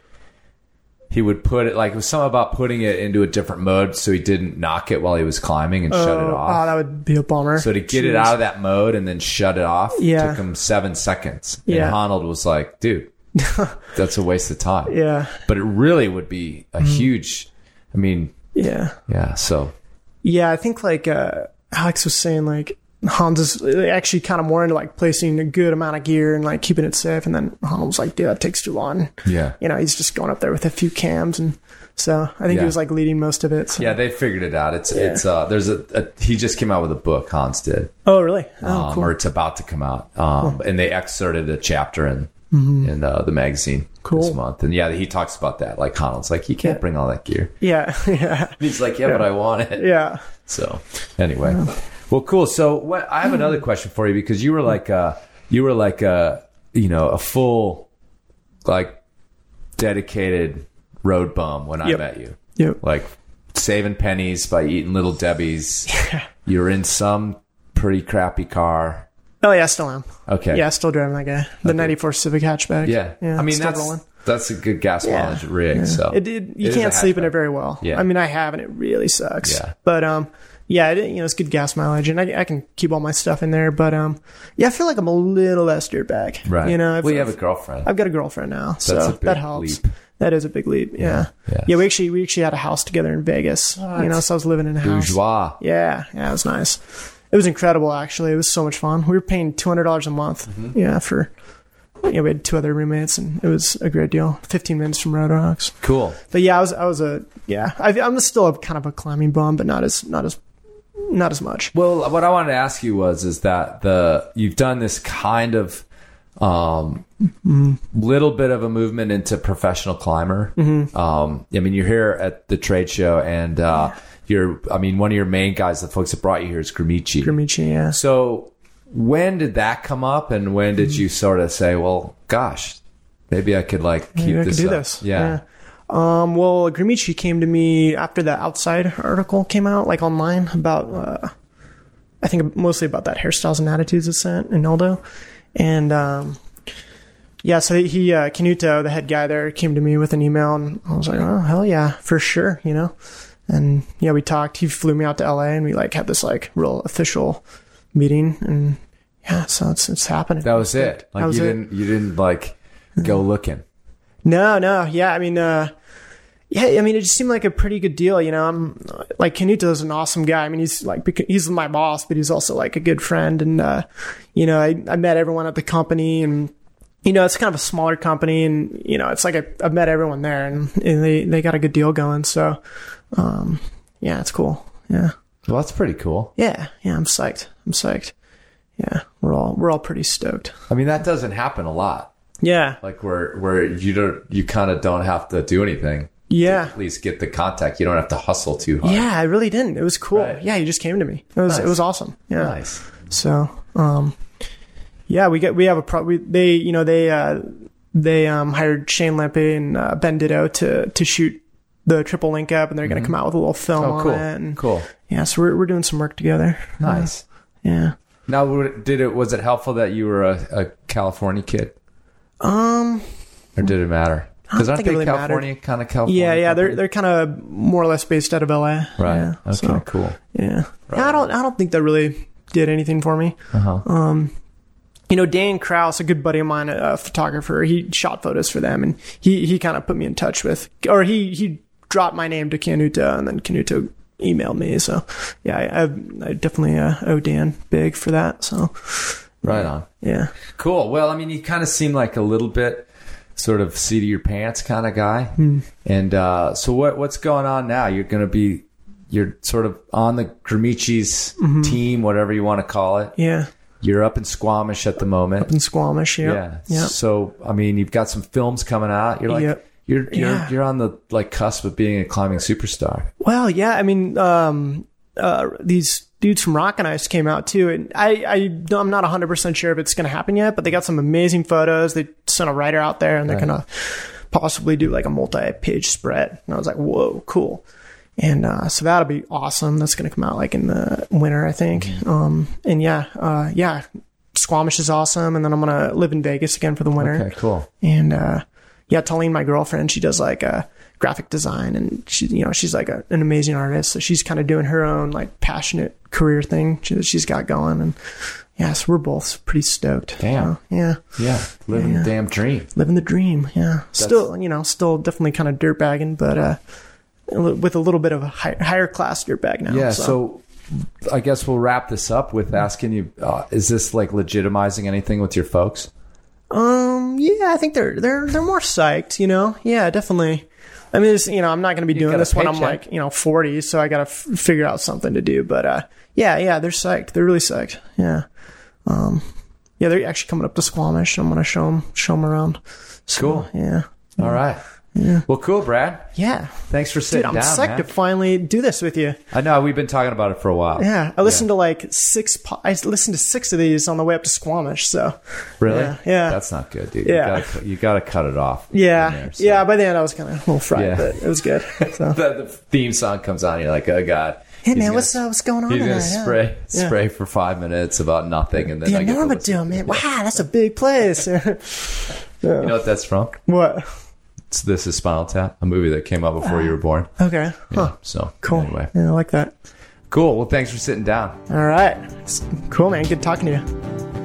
he would put it like it was something about putting it into a different mode so he didn't knock it while he was climbing and shut it oh, off. oh, that would be a bummer. So to get it out of that mode and then shut it off Yeah. took him seven seconds. Yeah. And Honnold was like, dude, that's a waste of time. yeah, But it really would be a huge, I mean, yeah, yeah. So yeah. I think like uh, Alex was saying, like Hans is actually kind of more into like placing a good amount of gear and like keeping it safe. And then Hans was like, dude, that takes too long. yeah. You know, he's just going up there with a few cams, and so I think Yeah. he was like leading most of it. so- Yeah, they figured it out. It's it's uh there's a, a he just came out with a book Hans did. Oh, really? Oh, um, cool. or it's about to come out. Um and they excerpted a chapter in in uh, the magazine Mm-hmm. Cool. this month. And yeah, he talks about that. Like Honnold's like, you can't Yeah. bring all that gear. Yeah, yeah, He's like, yeah, but I want it. yeah. So anyway, well, cool. So what, I have another question for you because you were like, uh, you were like, uh, you know, a full, like, dedicated road bum when I met you. Yep. Like saving pennies by eating little Debbie's. Yeah. You're in some pretty crappy car. Oh yeah, I still am. Okay. Yeah, still driving that guy. The '94 Civic hatchback. Yeah. yeah. I mean, still that's rolling. That's a good gas mileage rig. So It, it, you a can't sleep in it very well. Yeah. I mean, I have, and it really sucks. Yeah. But um, yeah, it, you know, it's good gas mileage, and I, I can keep all my stuff in there. But um, yeah, I feel like I'm a little less dirtbag. Right. You know, I've, well, you have a girlfriend. I've got a girlfriend now, so a big that helps. leap. That is a big leap. Yeah. Yeah. Yeah. we actually we actually had a house together in Vegas. You know, so I was living in a house. Bourgeois. Yeah, yeah, it was nice. It was incredible, actually. It was so much fun. We were paying two hundred dollars a month. Mm-hmm. Yeah, for yeah, we had two other roommates, and it was a great deal. Fifteen minutes from Rocks. Cool. But yeah, I was I was a yeah. I, I'm still a kind of a climbing bum, but not as not as not as much. Well, what I wanted to ask you was, is that the you've done this kind of um, little bit of a movement into professional climber. Um, I mean, you're here at the trade show, and uh, you're. I mean, one of your main guys, the folks that brought you here, is Gramicci. Gramicci, yeah. So, when did that come up, and when did you sort of say, "Well, gosh, maybe I could like keep Maybe this do up?" this. Yeah. Um, well, Gramicci came to me after the Outside article came out, like online about, uh, I think mostly about that hairstyles and attitudes of ascent in Eldo. And, um, yeah, so he, uh, Canuto, the head guy there, came to me with an email and I was like, oh, hell yeah, for sure, you know? And yeah, we talked. He flew me out to LA and we like had this like real official meeting and yeah, so it's, it's happening. That was it. Like was you it. didn't you didn't like go looking. No, no, yeah. I mean, uh, yeah, I mean, it just seemed like a pretty good deal. You know, I'm like Canuto is an awesome guy. I mean, he's like he's my boss, but he's also like a good friend. And uh, you know, I, I met everyone at the company, and you know, it's kind of a smaller company, and you know, it's like I, I've met everyone there, and, and they they got a good deal going. So, um, yeah, it's cool. Yeah, Well, that's pretty cool. yeah, yeah. I'm psyched. I'm psyched. Yeah, we're all we're all pretty stoked. I mean, that doesn't happen a lot. Yeah, like where where you don't you kind of don't have to do anything Yeah. at least get the contact. You don't have to hustle too hard. Yeah, I really didn't. It was cool. Right. Yeah, you just came to me. It was Nice. it was awesome. Yeah. Nice. So, um, yeah, we get we have a pro. We, they you know they uh, they um, hired Shane Lempe and uh, Ben Ditto to to shoot the triple link up, and they're going to come out with a little film Oh, on cool. it. And, Cool. Yeah, so we're we're doing some work together. Nice. Yeah. Now, did it was it helpful that you were a, a California kid, Um. or did it matter? Because aren't think it they really. California kind of California? Yeah, yeah, they're they're kind of more or less based out of LA. right. Yeah, okay, so, cool. yeah. Yeah, I don't I don't think that really did anything for me. Uh-huh. Um, you know, Dan Kraus, a good buddy of mine, a photographer, he shot photos for them, and he he kind of put me in touch with, or he he dropped my name to Canuto, and then Canuto emailed me. So, yeah, I, I, I definitely uh, owe Dan big for that. So, Right on. yeah, Cool. Well, I mean, you kind of seem like a little bit sort of seat of your pants kind of guy. Hmm. And uh, so, what what's going on now? You're going to be you're sort of on the Gramicci's Mm-hmm. team, whatever you want to call it. yeah, You're up in Squamish at the moment. Up in Squamish, yeah, yeah. yeah. So, I mean, you've got some films coming out. You're like Yep. You're you're Yeah. you're on the like cusp of being a climbing superstar. Well, yeah, I mean, um, uh, these dudes from Rock and Ice came out too, and I, I I'm not 100 percent sure if it's going to happen yet, but they got some amazing photos. They sent a writer out there, and they're Right. going to possibly do like a multi-page spread. And I was like, whoa, cool. And uh, so that'll be awesome. That's going to come out like in the winter, I think. Um, and yeah, uh, yeah, Squamish is awesome. And then I'm going to live in Vegas again for the winter. Okay, cool. And uh, yeah, Talene, my girlfriend, she does like a graphic design, and she, you know, she's like a, an amazing artist. So she's kind of doing her own like passionate career thing that she's got going, and yeah, so we're both pretty stoked. Damn. So, yeah, Yeah, living the damn dream. living the dream. Yeah, still, you know, still definitely kind of dirtbagging, but uh, with a little bit of a high, higher class dirtbag now. Yeah, so. I guess we'll wrap this up with asking you: uh, Is this like legitimizing anything with your folks? Um, yeah, I think they're they're they're more psyched, you know. Yeah, definitely. I mean, it's, you know, I'm not going to be doing this when I'm like, you know, 40, so I got to f- figure out something to do. But uh, yeah, yeah, they're psyched. They're really psyched. Yeah. Um, yeah, they're actually coming up to Squamish. I'm going to show them show them around. So, Cool. Yeah. All right. Well, cool, Brad. Yeah. Thanks for sitting Dude, I'm down, psyched man. to finally do this with you. I know we've been talking about it for a while. Yeah, I listened to like six. Po- I listened to six of these on the way up to Squamish. So Really? Yeah, yeah. That's not good, dude. Yeah. You gotta, you gotta cut it off. yeah, there, so. yeah. By the end, I was kind of a little fried, Yeah. but it was good. So. The, the theme song comes on, you're like, oh god. Hey He's man, gonna- what's uh, what's going on? He's gonna tonight? Yeah. spray Yeah. spray for five minutes about nothing, and then The I get to Enorma listen. Dome, man. Wow, that's a big place. You know what that's from? what? This is Spinal Tap, a movie that came out before ah, you were born. Okay. Yeah, Huh. So Cool. Anyway, Yeah, I like that. cool. Well, thanks for sitting down. All right. It's cool, man. Good talking to you.